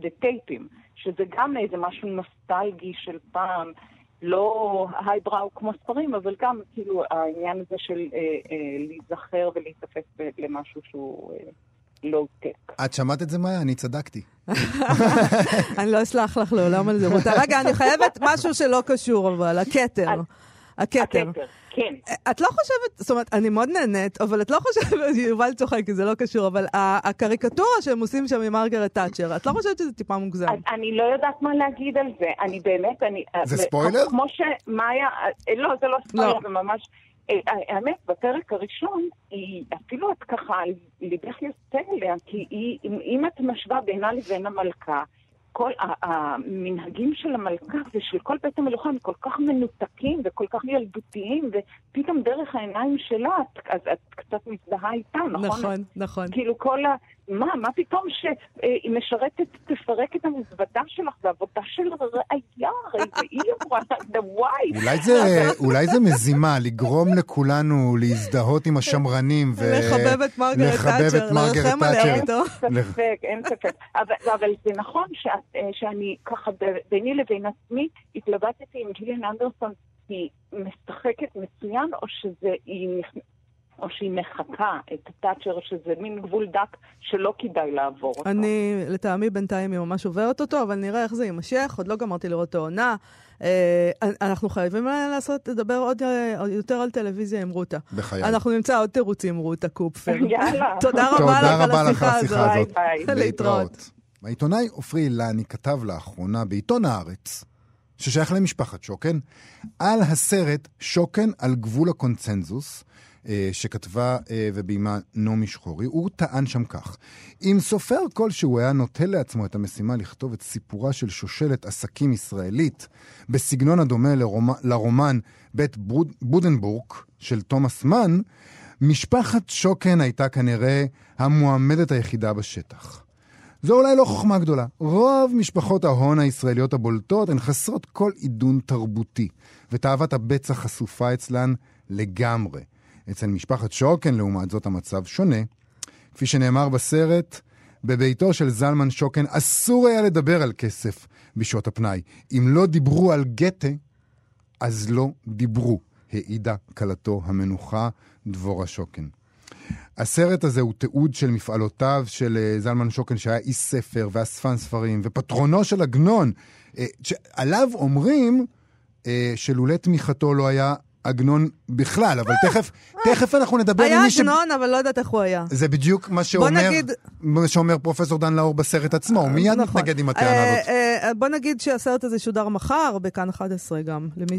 בטייפים, שזה גם איזה משהו נוסטלגי של פעם, לא הייבראו כמו ספרים, אבל גם כאילו העניין הזה של אה, אה, להיזכר ולהיתפס למשהו שהוא אה, לואו-טק. את שמעת את זה, מאיה? אני צדקתי. (laughs) אני לא אסלח לך לעולם על זה, רותה. רגע, אני חייבת משהו שלא קשור, אבל, הכתר. הכתר. כן. את לא חושבת, זאת אומרת, אני מאוד נהנית, אבל את לא חושבת, (laughs) יובל צוחק, כי זה לא קשור, אבל ה- הקריקטורה שהם עושים שם עם מרגרט תאצ'ר, את לא חושבת שזה טיפה מוגזם? אני לא יודעת מה להגיד על זה. אני באמת, אני... זה ו- ספוילר? כמו שמאיה... אה, לא, זה לא ספוילר, לא. זה ממש... אה, האמת, בפרק הראשון, היא אפילו את ככה, ליבך יוצא אליה, כי היא, אם, אם את משווה בינה לבין המלכה, כל המנהגים של המלכה ושל כל בית המלוכה הם כל כך מנותקים וכל כך ילדותיים, ופתאום דרך העיניים שלה, את, אז את קצת מזדהה איתה, נכון? נכון, נכון. כאילו כל ה... מה, מה פתאום שהיא משרתת, תפרק את המזוודה שלך, זה עבודה של ראייה, הרי (laughs) זה היא אמרה, זה וואי. אולי זה, (laughs) אולי זה מזימה, לגרום לכולנו להזדהות עם השמרנים ו... לחבב את מרגרט לחבב את תאצ'ר, מרגרט לרחם עליה. אותו. אין ספק, אין ספק. אבל, אבל זה נכון אה, שאני ככה ביני לבין עצמי התלבטתי עם גיליאן אנדרסון, היא משחקת מצוין, או שזה, היא או שהיא מחקה את התאצ'ר, שזה מין גבול דק שלא כדאי לעבור אותו. אני, לטעמי בינתיים היא ממש עוברת אותו, אבל נראה איך זה יימשך, עוד לא גמרתי לראות את העונה. אה, אנחנו חייבים לעשות, לדבר עוד אה, יותר על טלוויזיה עם רותה. בחיי. אנחנו נמצא עוד תירוצים, רותה קופפר. (laughs) יאללה. תודה רבה לך על השיחה הזאת. הזאת. ביי ביי. להתראות. העיתונאי עופרי אילני כתב לאחרונה בעיתון הארץ, ששייך למשפחת שוקן, על הסרט שוקן על גבול הקונצנזוס, אה, שכתבה אה, וביימה נעמי שחורי. הוא טען שם כך: אם סופר כלשהו היה נוטל לעצמו את המשימה לכתוב את סיפורה של שושלת עסקים ישראלית בסגנון הדומה לרומ... לרומן בית ברוד... בודנבורג של תומאס מן, משפחת שוקן הייתה כנראה המועמדת היחידה בשטח. זו אולי לא חוכמה גדולה. רוב משפחות ההון הישראליות הבולטות הן חסרות כל עידון תרבותי, ותאוות הבצע חשופה אצלן לגמרי. אצל משפחת שוקן, לעומת זאת, המצב שונה. כפי שנאמר בסרט, בביתו של זלמן שוקן אסור היה לדבר על כסף בשעות הפנאי. אם לא דיברו על גתה, אז לא דיברו, העידה כלתו המנוחה דבורה שוקן. הסרט הזה הוא תיעוד של מפעלותיו של אה, זלמן שוקן, שהיה איש ספר ואספן ספרים, ופטרונו של עגנון, אה, שעליו אומרים אה, שלולא תמיכתו לא היה עגנון בכלל, אבל תכף, תכף אנחנו נדבר עם היה מי ש... עגנון, אבל לא יודעת איך הוא היה. זה בדיוק מה שאומר, נגיד- מה שאומר פרופסור דן לאור בסרט עצמו, הוא מיד נכון. מתנגד עם הטענה אה, הזאת. אה, בוא נגיד שהסרט הזה שודר מחר בכאן 11 גם, למי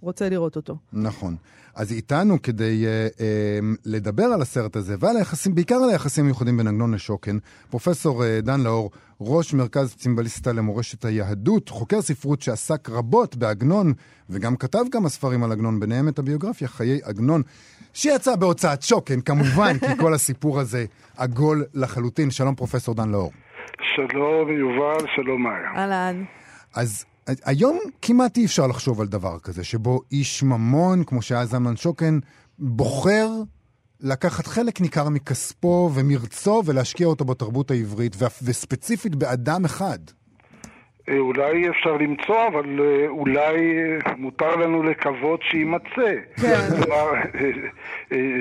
שרוצה לראות אותו. נכון. אז איתנו כדי אה, אה, לדבר על הסרט הזה ועל היחסים, בעיקר על היחסים המיוחדים בין עגנון לשוקן, פרופסור אה, דן לאור, ראש מרכז צימבליסטה למורשת היהדות, חוקר ספרות שעסק רבות בעגנון, וגם כתב כמה ספרים על עגנון, ביניהם את הביוגרפיה חיי עגנון, שיצא בהוצאת שוקן, כמובן, כי כל הסיפור הזה עגול לחלוטין. שלום פרופסור דן לאור. שלום יובל, שלום מאיה. אהלן. אז היום כמעט אי אפשר לחשוב על דבר כזה, שבו איש ממון, כמו שהיה זלמן שוקן, בוחר לקחת חלק ניכר מכספו ומרצו ולהשקיע אותו בתרבות העברית, וספציפית באדם אחד. אה, אולי אפשר למצוא, אבל אה, אולי אה, מותר לנו לקוות שיימצא. כן. כלומר,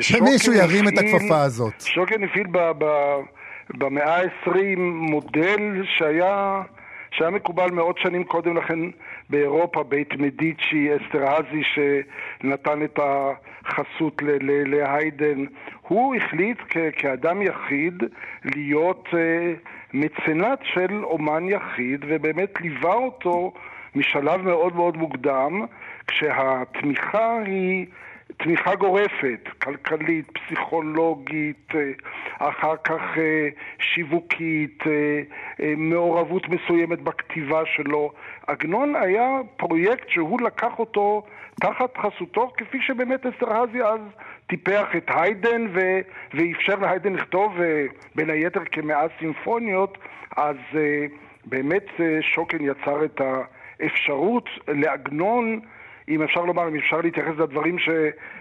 שמישהו ירים את הכפפה הזאת. שוקן הפעיל ב- ב- במאה ה-20 מודל שהיה, שהיה מקובל מאות שנים קודם לכן באירופה, בית מדיצ'י, אסטרהזי שנתן את החסות להיידן. הוא החליט כאדם יחיד להיות אה, מצנט של אומן יחיד, ובאמת ליווה אותו משלב מאוד מאוד מוקדם, כשהתמיכה היא תמיכה גורפת, כלכלית, פסיכולוגית, אה, אחר כך אה, שיווקית, אה, מעורבות מסוימת בכתיבה שלו. עגנון היה פרויקט שהוא לקח אותו תחת חסותו, כפי שבאמת אסטרהזי אז טיפח את היידן ו... ואפשר להיידן לכתוב, בין היתר כמאה סימפוניות, אז באמת שוקן יצר את האפשרות לעגנון אם אפשר לומר, אם אפשר להתייחס לדברים ש,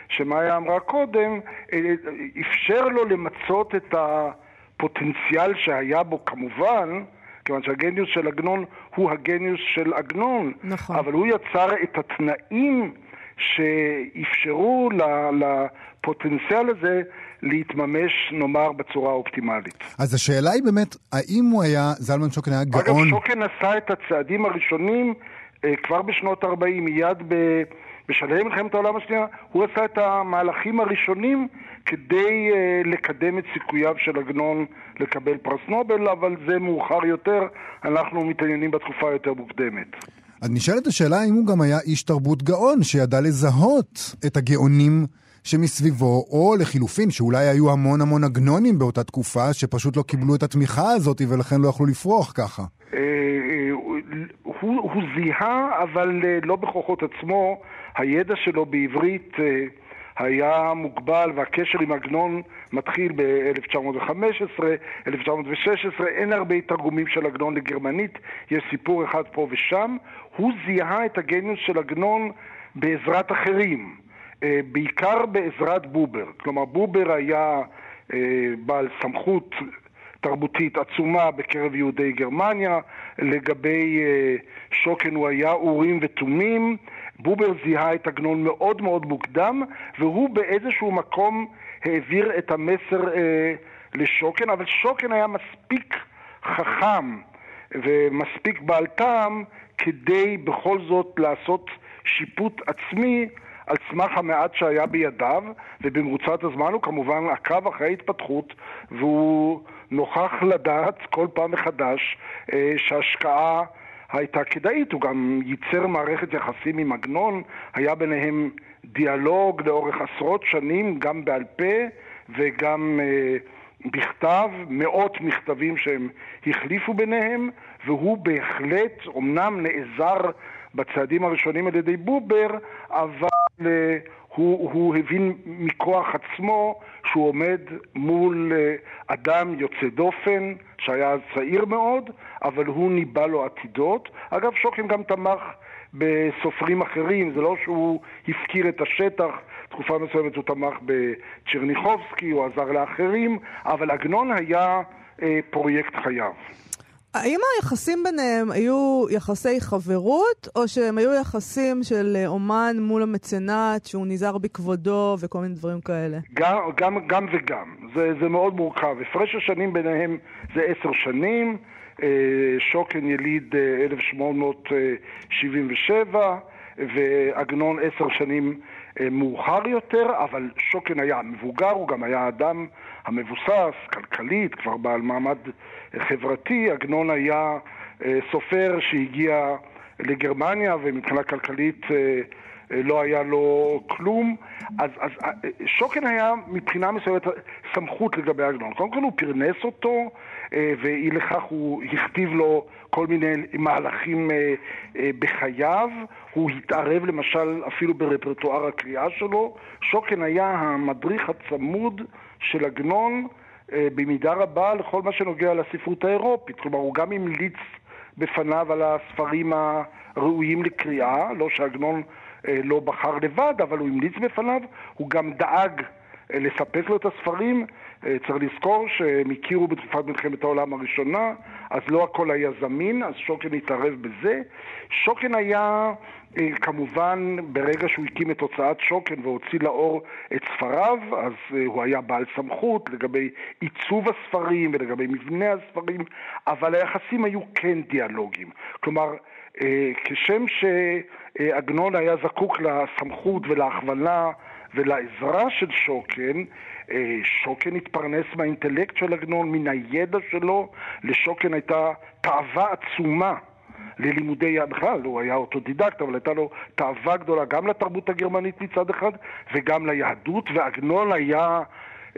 שמאיה אמרה קודם, אה, אפשר לו למצות את הפוטנציאל שהיה בו כמובן, כיוון שהגניוס של עגנון הוא הגניוס של עגנון, נכון. אבל הוא יצר את התנאים שאפשרו ל- לפוטנציאל הזה להתממש, נאמר, בצורה אופטימלית. אז השאלה היא באמת, האם הוא היה, זלמן שוקן היה אגב, גאון? שוקן עשה את הצעדים הראשונים כבר בשנות ה-40, מיד. בשלהי מלחמת העולם השנייה, הוא עשה את המהלכים הראשונים כדי אה, לקדם את סיכוייו של עגנון לקבל פרס נובל, אבל זה מאוחר יותר, אנחנו מתעניינים בתקופה יותר מוקדמת. אז נשאלת השאלה האם הוא גם היה איש תרבות גאון, שידע לזהות את הגאונים שמסביבו, או לחילופין, שאולי היו המון המון עגנונים באותה תקופה, שפשוט לא קיבלו את התמיכה הזאת ולכן לא יכלו לפרוח ככה. אה, אה, הוא, זיהה, אבל אה, לא בכוחות עצמו. הידע שלו בעברית היה מוגבל, והקשר עם עגנון מתחיל ב-1915, 1916, אין הרבה תרגומים של עגנון לגרמנית, יש סיפור אחד פה ושם. הוא זיהה את הגניוס של עגנון בעזרת אחרים, בעיקר בעזרת בובר. כלומר, בובר היה אה, בעל סמכות תרבותית עצומה בקרב יהודי גרמניה, לגבי אה, שוקן הוא היה אורים ותומים, בובר זיהה את עגנון מאוד מאוד מוקדם, והוא באיזשהו מקום העביר את המסר אה, לשוקן, אבל שוקן היה מספיק חכם ומספיק בעל טעם כדי בכל זאת לעשות שיפוט עצמי על סמך המעט שהיה בידיו, ובמרוצת הזמן הוא כמובן עקב אחרי ההתפתחות, והוא נוכח לדעת כל פעם מחדש אה, שההשקעה הייתה כדאית. הוא גם ייצר מערכת יחסים עם עגנון, היה ביניהם דיאלוג לאורך עשרות שנים, גם בעל פה וגם אה, בכתב, מאות מכתבים שהם החליפו ביניהם, והוא בהחלט, אמנם נעזר בצעדים הראשונים על ידי בובר, אבל אה, הוא, הוא הבין מכוח עצמו שהוא עומד מול אה, אדם יוצא דופן, שהיה אז צעיר מאוד, אבל הוא ניבא לו עתידות. אגב, שוקן גם תמך בסופרים אחרים, זה לא שהוא הפקיר את השטח, תקופה מסוימת הוא תמך בצ'רניחובסקי, הוא עזר לאחרים, אבל עגנון היה אה, פרויקט חייו. האם היחסים ביניהם היו יחסי חברות, או שהם היו יחסים של אה, אומן מול המצנט, שהוא נזהר בכבודו וכל מיני דברים כאלה? גם, גם, גם וגם. זה, זה מאוד מורכב. הפרש השנים ביניהם זה עשר שנים. אה, שוקן יליד 1877, אה, ועגנון עשר שנים מאוחר יותר, אבל שוקן היה מבוגר, הוא גם היה אדם המבוסס, כלכלית, כבר בעל מעמד חברתי. עגנון היה אה, סופר שהגיע לגרמניה ומבחינה כלכלית אה, אה, לא היה לו כלום. אז, אז שוקן היה מבחינה מסוימת סמכות לגבי עגנון. קודם כל הוא פרנס אותו, ואי לכך הוא הכתיב לו כל מיני מהלכים בחייו. הוא התערב למשל אפילו ברפרטואר הקריאה שלו. שוקן היה המדריך הצמוד של עגנון במידה רבה לכל מה שנוגע לספרות האירופית. כלומר, הוא גם המליץ בפניו על הספרים הראויים לקריאה, לא שעגנון אה, לא בחר לבד, אבל הוא המליץ בפניו, הוא גם דאג אה, לספק לו את הספרים. צריך לזכור שהם הכירו בתקופת מלחמת העולם הראשונה, אז לא הכל היה זמין, אז שוקן התערב בזה. שוקן היה אה, כמובן, ברגע שהוא הקים את הוצאת שוקן והוציא לאור את ספריו, אז אה, הוא היה בעל סמכות לגבי עיצוב הספרים ולגבי מבנה הספרים, אבל היחסים היו כן דיאלוגיים. כלומר, אה, כשם שעגנון היה זקוק לסמכות ולהכוונה ולעזרה של שוקן, שוקן התפרנס מהאינטלקט של עגנון, מן הידע שלו, לשוקן הייתה תאווה עצומה ללימודי, בכלל, הוא היה אוטודידקט, אבל הייתה לו תאווה גדולה גם לתרבות הגרמנית מצד אחד וגם ליהדות, ועגנון היה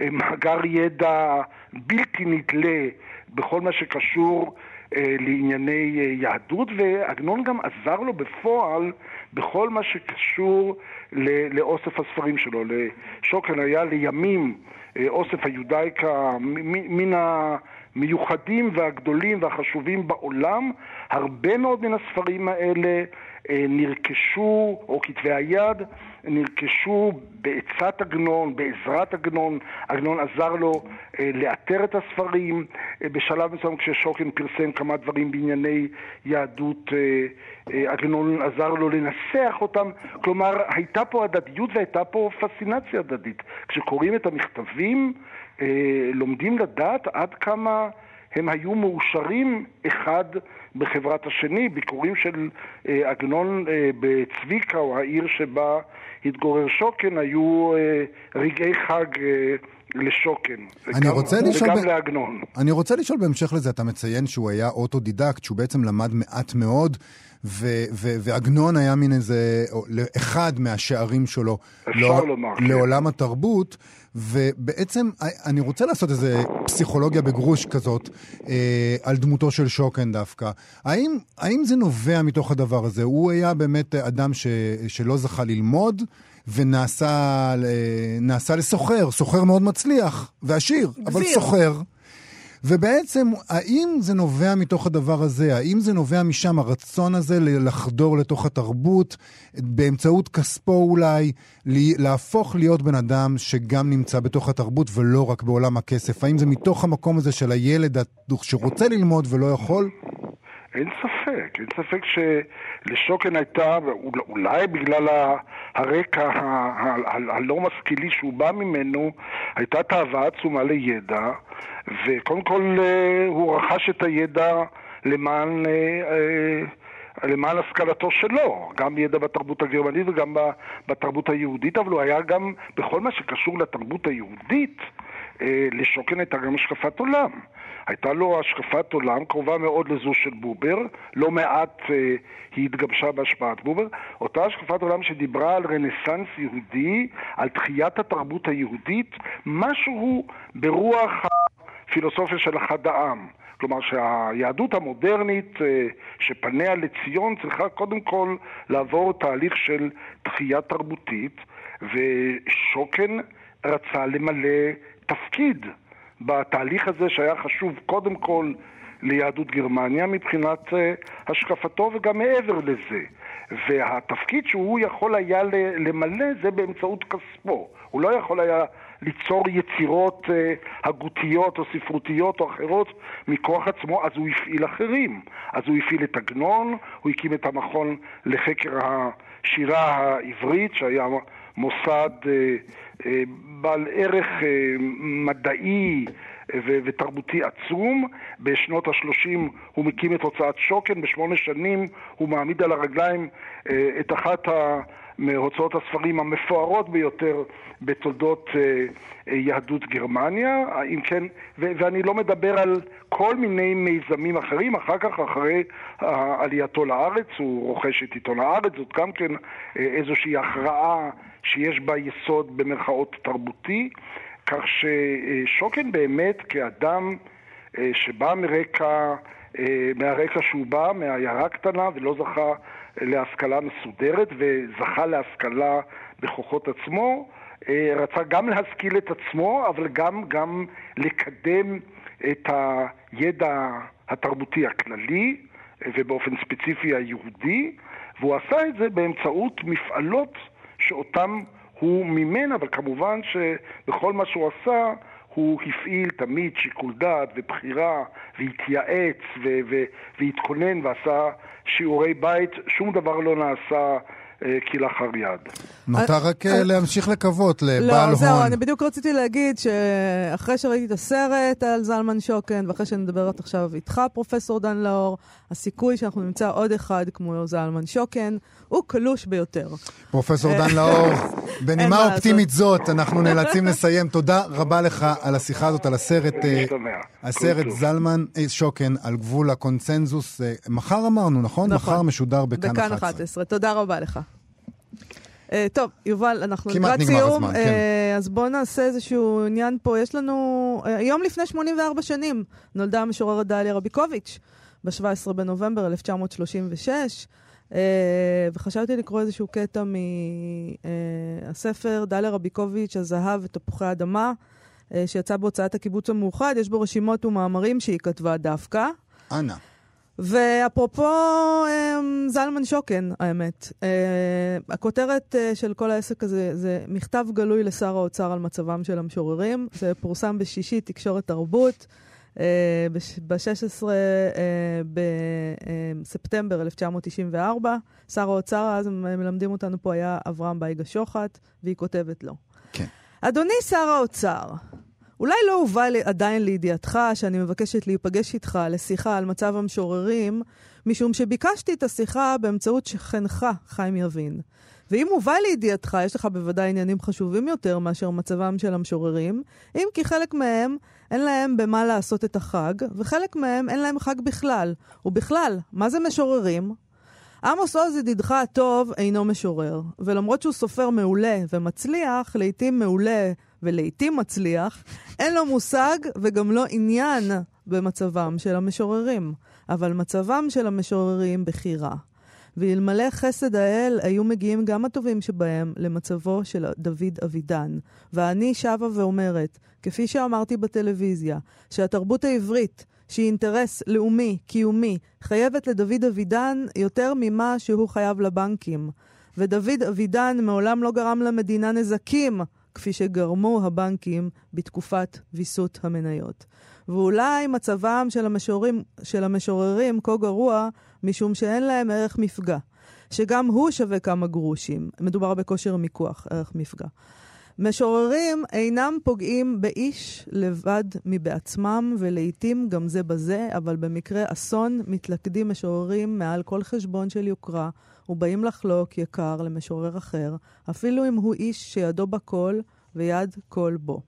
אה, מאגר ידע בלתי נדלה בכל מה שקשור אה, לענייני אה, יהדות, ועגנון גם עזר לו בפועל בכל מה שקשור לאוסף הספרים שלו. לשוקן היה לימים אוסף היודאיקה מן ה... המיוחדים והגדולים והחשובים בעולם. הרבה מאוד מן הספרים האלה אה, נרכשו, או כתבי היד, נרכשו בעצת עגנון, בעזרת עגנון. עגנון עזר לו אה, לאתר את הספרים. אה, בשלב מסוים כששוקן פרסם כמה דברים בענייני יהדות, עגנון עזר לו לנסח אותם. כלומר, הייתה פה הדדיות והייתה פה פסינציה הדדית. כשקוראים את המכתבים, לומדים לדעת עד כמה הם היו מאושרים אחד בחברת השני. ביקורים של אה, עגנון אה, בצוויקאו, או העיר שבה התגורר שוקן, היו רגעי חג לשוקן. אני וגם, רוצה לשאול... וגם ב... לעגנון. אני רוצה לשאול בהמשך לזה, אתה מציין שהוא היה אוטודידקט, שהוא בעצם למד מעט מאוד. ועגנון היה מין איזה, אחד מהשערים שלו לא, לומר. לעולם כן. התרבות, ובעצם אני רוצה לעשות איזה פסיכולוגיה בגרוש כזאת אה, על דמותו של שוקן דווקא. האם, האם זה נובע מתוך הדבר הזה? הוא היה באמת אדם ש, שלא זכה ללמוד, ונעשה אה, לסוחר, סוחר מאוד מצליח ועשיר, אבל סוחר. ובעצם, האם זה נובע מתוך הדבר הזה? האם זה נובע משם, הרצון הזה לחדור לתוך התרבות, באמצעות כספו אולי, להפוך להיות בן אדם שגם נמצא בתוך התרבות ולא רק בעולם הכסף? האם זה מתוך המקום הזה של הילד שרוצה ללמוד ולא יכול? אין ספק, אין ספק שלשוקן הייתה, אולי בגלל הרקע הלא משכילי שהוא בא ממנו, הייתה תאווה עצומה לידע, וקודם כל אה, הוא רכש את הידע למען... אה, אה, למען השכלתו שלו, גם ידע בתרבות הגרמנית וגם בתרבות היהודית, אבל הוא היה גם, בכל מה שקשור לתרבות היהודית, לשוקן הייתה גם השקפת עולם. הייתה לו השקפת עולם קרובה מאוד לזו של בובר, לא מעט אה, היא התגבשה בהשפעת בובר, אותה השקפת עולם שדיברה על רנסאנס יהודי, על תחיית התרבות היהודית, משהו ברוח הפילוסופיה של אחד העם. כלומר שהיהדות המודרנית אה, שפניה לציון צריכה קודם כל לעבור תהליך של תחייה תרבותית ושוקן רצה למלא תפקיד בתהליך הזה שהיה חשוב קודם כל ליהדות גרמניה מבחינת uh, השקפתו וגם מעבר לזה. והתפקיד שהוא יכול היה למלא זה באמצעות כספו. הוא לא יכול היה ליצור יצירות uh, הגותיות או ספרותיות או אחרות מכוח עצמו, אז הוא הפעיל אחרים. אז הוא הפעיל את עגנון, הוא הקים את המכון לחקר השירה העברית, שהיה מוסד אה, אה, בעל ערך אה, מדעי ותרבותי עצום. בשנות ה-30 הוא מקים את הוצאת שוקן, בשמונה שנים הוא מעמיד על הרגליים את אחת ה... מהוצאות הספרים המפוארות ביותר בתולדות יהדות גרמניה, אם כן, ואני לא מדבר על כל מיני מיזמים אחרים, אחר כך, אחרי עלייתו לארץ, הוא רוכש את עיתון הארץ, זאת גם כן איזושהי הכרעה שיש בה יסוד במרכאות תרבותי, כך ששוקן באמת כאדם אה, שבא מרקע, אה, מהרקע שהוא בא, מעיירה קטנה ולא זכה להשכלה מסודרת וזכה להשכלה בכוחות עצמו, אה, רצה גם להשכיל את עצמו, אבל גם, גם לקדם את הידע התרבותי הכללי, ובאופן ספציפי היהודי, והוא עשה את זה באמצעות מפעלות שאותם הוא מימן, אבל כמובן שבכל מה שהוא עשה הוא הפעיל תמיד שיקול דעת ובחירה והתייעץ והתכונן ועשה שיעורי בית, שום דבר לא נעשה כלאחר יד. נותר רק אה, להמשיך לקוות לבעל הון. לא, זהו, אני בדיוק רציתי להגיד שאחרי שראיתי את הסרט על זלמן שוקן, ואחרי שאני מדברת עכשיו איתך, פרופסור דן לאור, הסיכוי שאנחנו נמצא עוד אחד כמו זלמן שוקן, הוא קלוש ביותר. פרופסור דן לאור, (laughs) בנימה אופטימית זאת, אנחנו נאלצים (laughs) לסיים. תודה רבה לך על השיחה הזאת, על הסרט, אה, הסרט זלמן שוקן, על גבול הקונצנזוס. מחר אמרנו, נכון? נכון. מחר משודר בכאן 11. בכאן 11. תודה רבה לך. Uh, טוב, יובל, אנחנו לקראת סיום, הזמן, uh, כן. אז בואו נעשה איזשהו עניין פה. יש לנו, uh, היום לפני 84 שנים נולדה המשוררת דליה רביקוביץ', ב-17 בנובמבר 1936, uh, וחשבתי לקרוא איזשהו קטע מהספר uh, דליה רביקוביץ', הזהב ותפוחי אדמה, uh, שיצא בהוצאת הקיבוץ המאוחד. יש בו רשימות ומאמרים שהיא כתבה דווקא. אנא. ואפרופו אמ, זלמן שוקן, האמת, אה, הכותרת אה, של כל העסק הזה זה מכתב גלוי לשר האוצר על מצבם של המשוררים. זה פורסם בשישי, תקשורת תרבות, אה, ב-16 בספטמבר 1994. שר האוצר, אז הם מלמדים אותנו פה, היה אברהם בייגה שוחט, והיא כותבת לו. כן. אדוני שר האוצר, אולי לא הובא עדיין לידיעתך שאני מבקשת להיפגש איתך לשיחה על מצב המשוררים, משום שביקשתי את השיחה באמצעות שכנך, חיים יבין. ואם הובא לידיעתך, יש לך בוודאי עניינים חשובים יותר מאשר מצבם של המשוררים, אם כי חלק מהם אין להם במה לעשות את החג, וחלק מהם אין להם חג בכלל. ובכלל, מה זה משוררים? עמוס עוז ידידך הטוב אינו משורר, ולמרות שהוא סופר מעולה ומצליח, לעיתים מעולה ולעיתים מצליח, אין לו מושג וגם לא עניין במצבם של המשוררים. אבל מצבם של המשוררים בחירה. ואלמלא חסד האל, היו מגיעים גם הטובים שבהם למצבו של דוד אבידן. ואני שבה ואומרת, כפי שאמרתי בטלוויזיה, שהתרבות העברית, שהיא אינטרס לאומי, קיומי, חייבת לדוד אבידן יותר ממה שהוא חייב לבנקים. ודוד אבידן מעולם לא גרם למדינה נזקים כפי שגרמו הבנקים בתקופת ויסות המניות. ואולי מצבם של, המשוררים, של המשוררים כה גרוע משום שאין להם ערך מפגע, שגם הוא שווה כמה גרושים. מדובר בכושר מיקוח, ערך מפגע. משוררים אינם פוגעים באיש לבד מבעצמם, ולעיתים גם זה בזה, אבל במקרה אסון מתלכדים משוררים מעל כל חשבון של יוקרה, ובאים לחלוק יקר למשורר אחר, אפילו אם הוא איש שידו בכל ויד כל בו.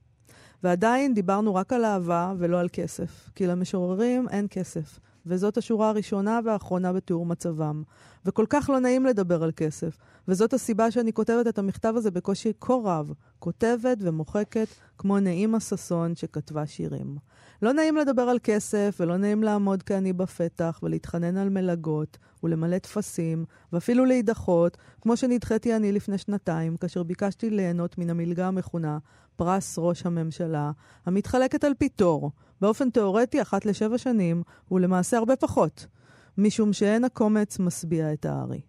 ועדיין דיברנו רק על אהבה ולא על כסף, כי למשוררים אין כסף, וזאת השורה הראשונה והאחרונה בתיאור מצבם. וכל כך לא נעים לדבר על כסף, וזאת הסיבה שאני כותבת את המכתב הזה בקושי כה רב, כותבת ומוחקת כמו נעימה ששון שכתבה שירים. לא נעים לדבר על כסף, ולא נעים לעמוד כעני בפתח, ולהתחנן על מלגות, ולמלא טפסים, ואפילו להידחות, כמו שנדחיתי אני לפני שנתיים, כאשר ביקשתי ליהנות מן המלגה המכונה פרס ראש הממשלה, המתחלקת על פי תור, באופן תאורטי אחת לשבע שנים, ולמעשה הרבה פחות, משום שאין הקומץ משביע את הארי.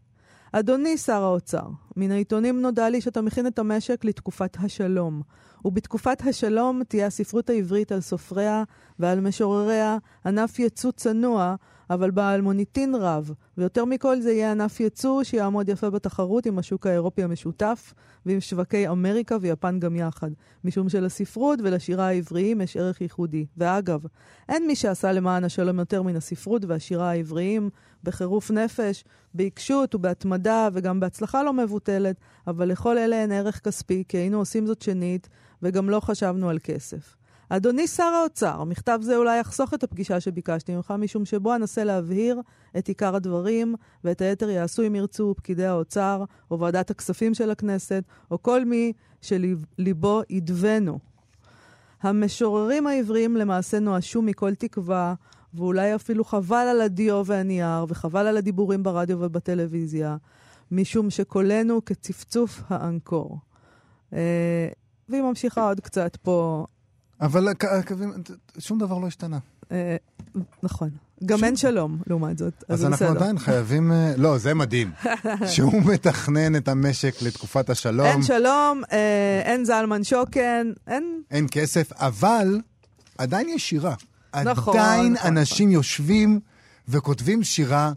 אדוני שר האוצר, מן העיתונים נודע לי שאתה מכין את המשק לתקופת השלום, ובתקופת השלום תהיה הספרות העברית על סופריה ועל משורריה ענף יצוא צנוע, אבל בעל מוניטין רב, ויותר מכל זה יהיה ענף יצוא שיעמוד יפה בתחרות עם השוק האירופי המשותף ועם שווקי אמריקה ויפן גם יחד, משום שלספרות ולשירה העבריים יש ערך ייחודי. ואגב, אין מי שעשה למען השלום יותר מן הספרות והשירה העבריים, בחירוף נפש, בעיקשות ובהתמדה וגם בהצלחה לא מבוטלת, אבל לכל אלה אין ערך כספי, כי היינו עושים זאת שנית, וגם לא חשבנו על כסף. אדוני שר האוצר, מכתב זה אולי יחסוך את הפגישה שביקשתי ממך, משום שבו אנסה להבהיר את עיקר הדברים, ואת היתר יעשו אם ירצו פקידי האוצר, או ועדת הכספים של הכנסת, או כל מי שליבו ידבנו. המשוררים העבריים למעשה נואשו מכל תקווה, ואולי אפילו חבל על הדיו והנייר, וחבל על הדיבורים ברדיו ובטלוויזיה, משום שקולנו כצפצוף האנקור. אה, והיא ממשיכה עוד קצת פה. אבל הקווים, שום דבר לא השתנה. אה, נכון. גם אין שלום, לעומת זאת. אז אנחנו עדיין חייבים... אה, לא, זה מדהים. (laughs) שהוא מתכנן את המשק לתקופת השלום. אין שלום, אה, אין זלמן שוקן, אין... אין כסף, אבל עדיין יש שירה. נכון, עדיין נכון, אנשים יושבים וכותבים שירה,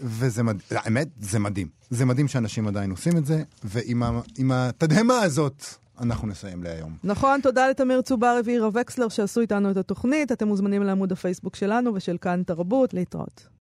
וזה מדהים. האמת, זה מדהים. זה מדהים שאנשים עדיין עושים את זה, ועם התדהמה הזאת אנחנו נסיים להיום. נכון, תודה לתמיר צוברי ואירה וקסלר שעשו איתנו את התוכנית. אתם מוזמנים לעמוד הפייסבוק שלנו ושל כאן תרבות. להתראות.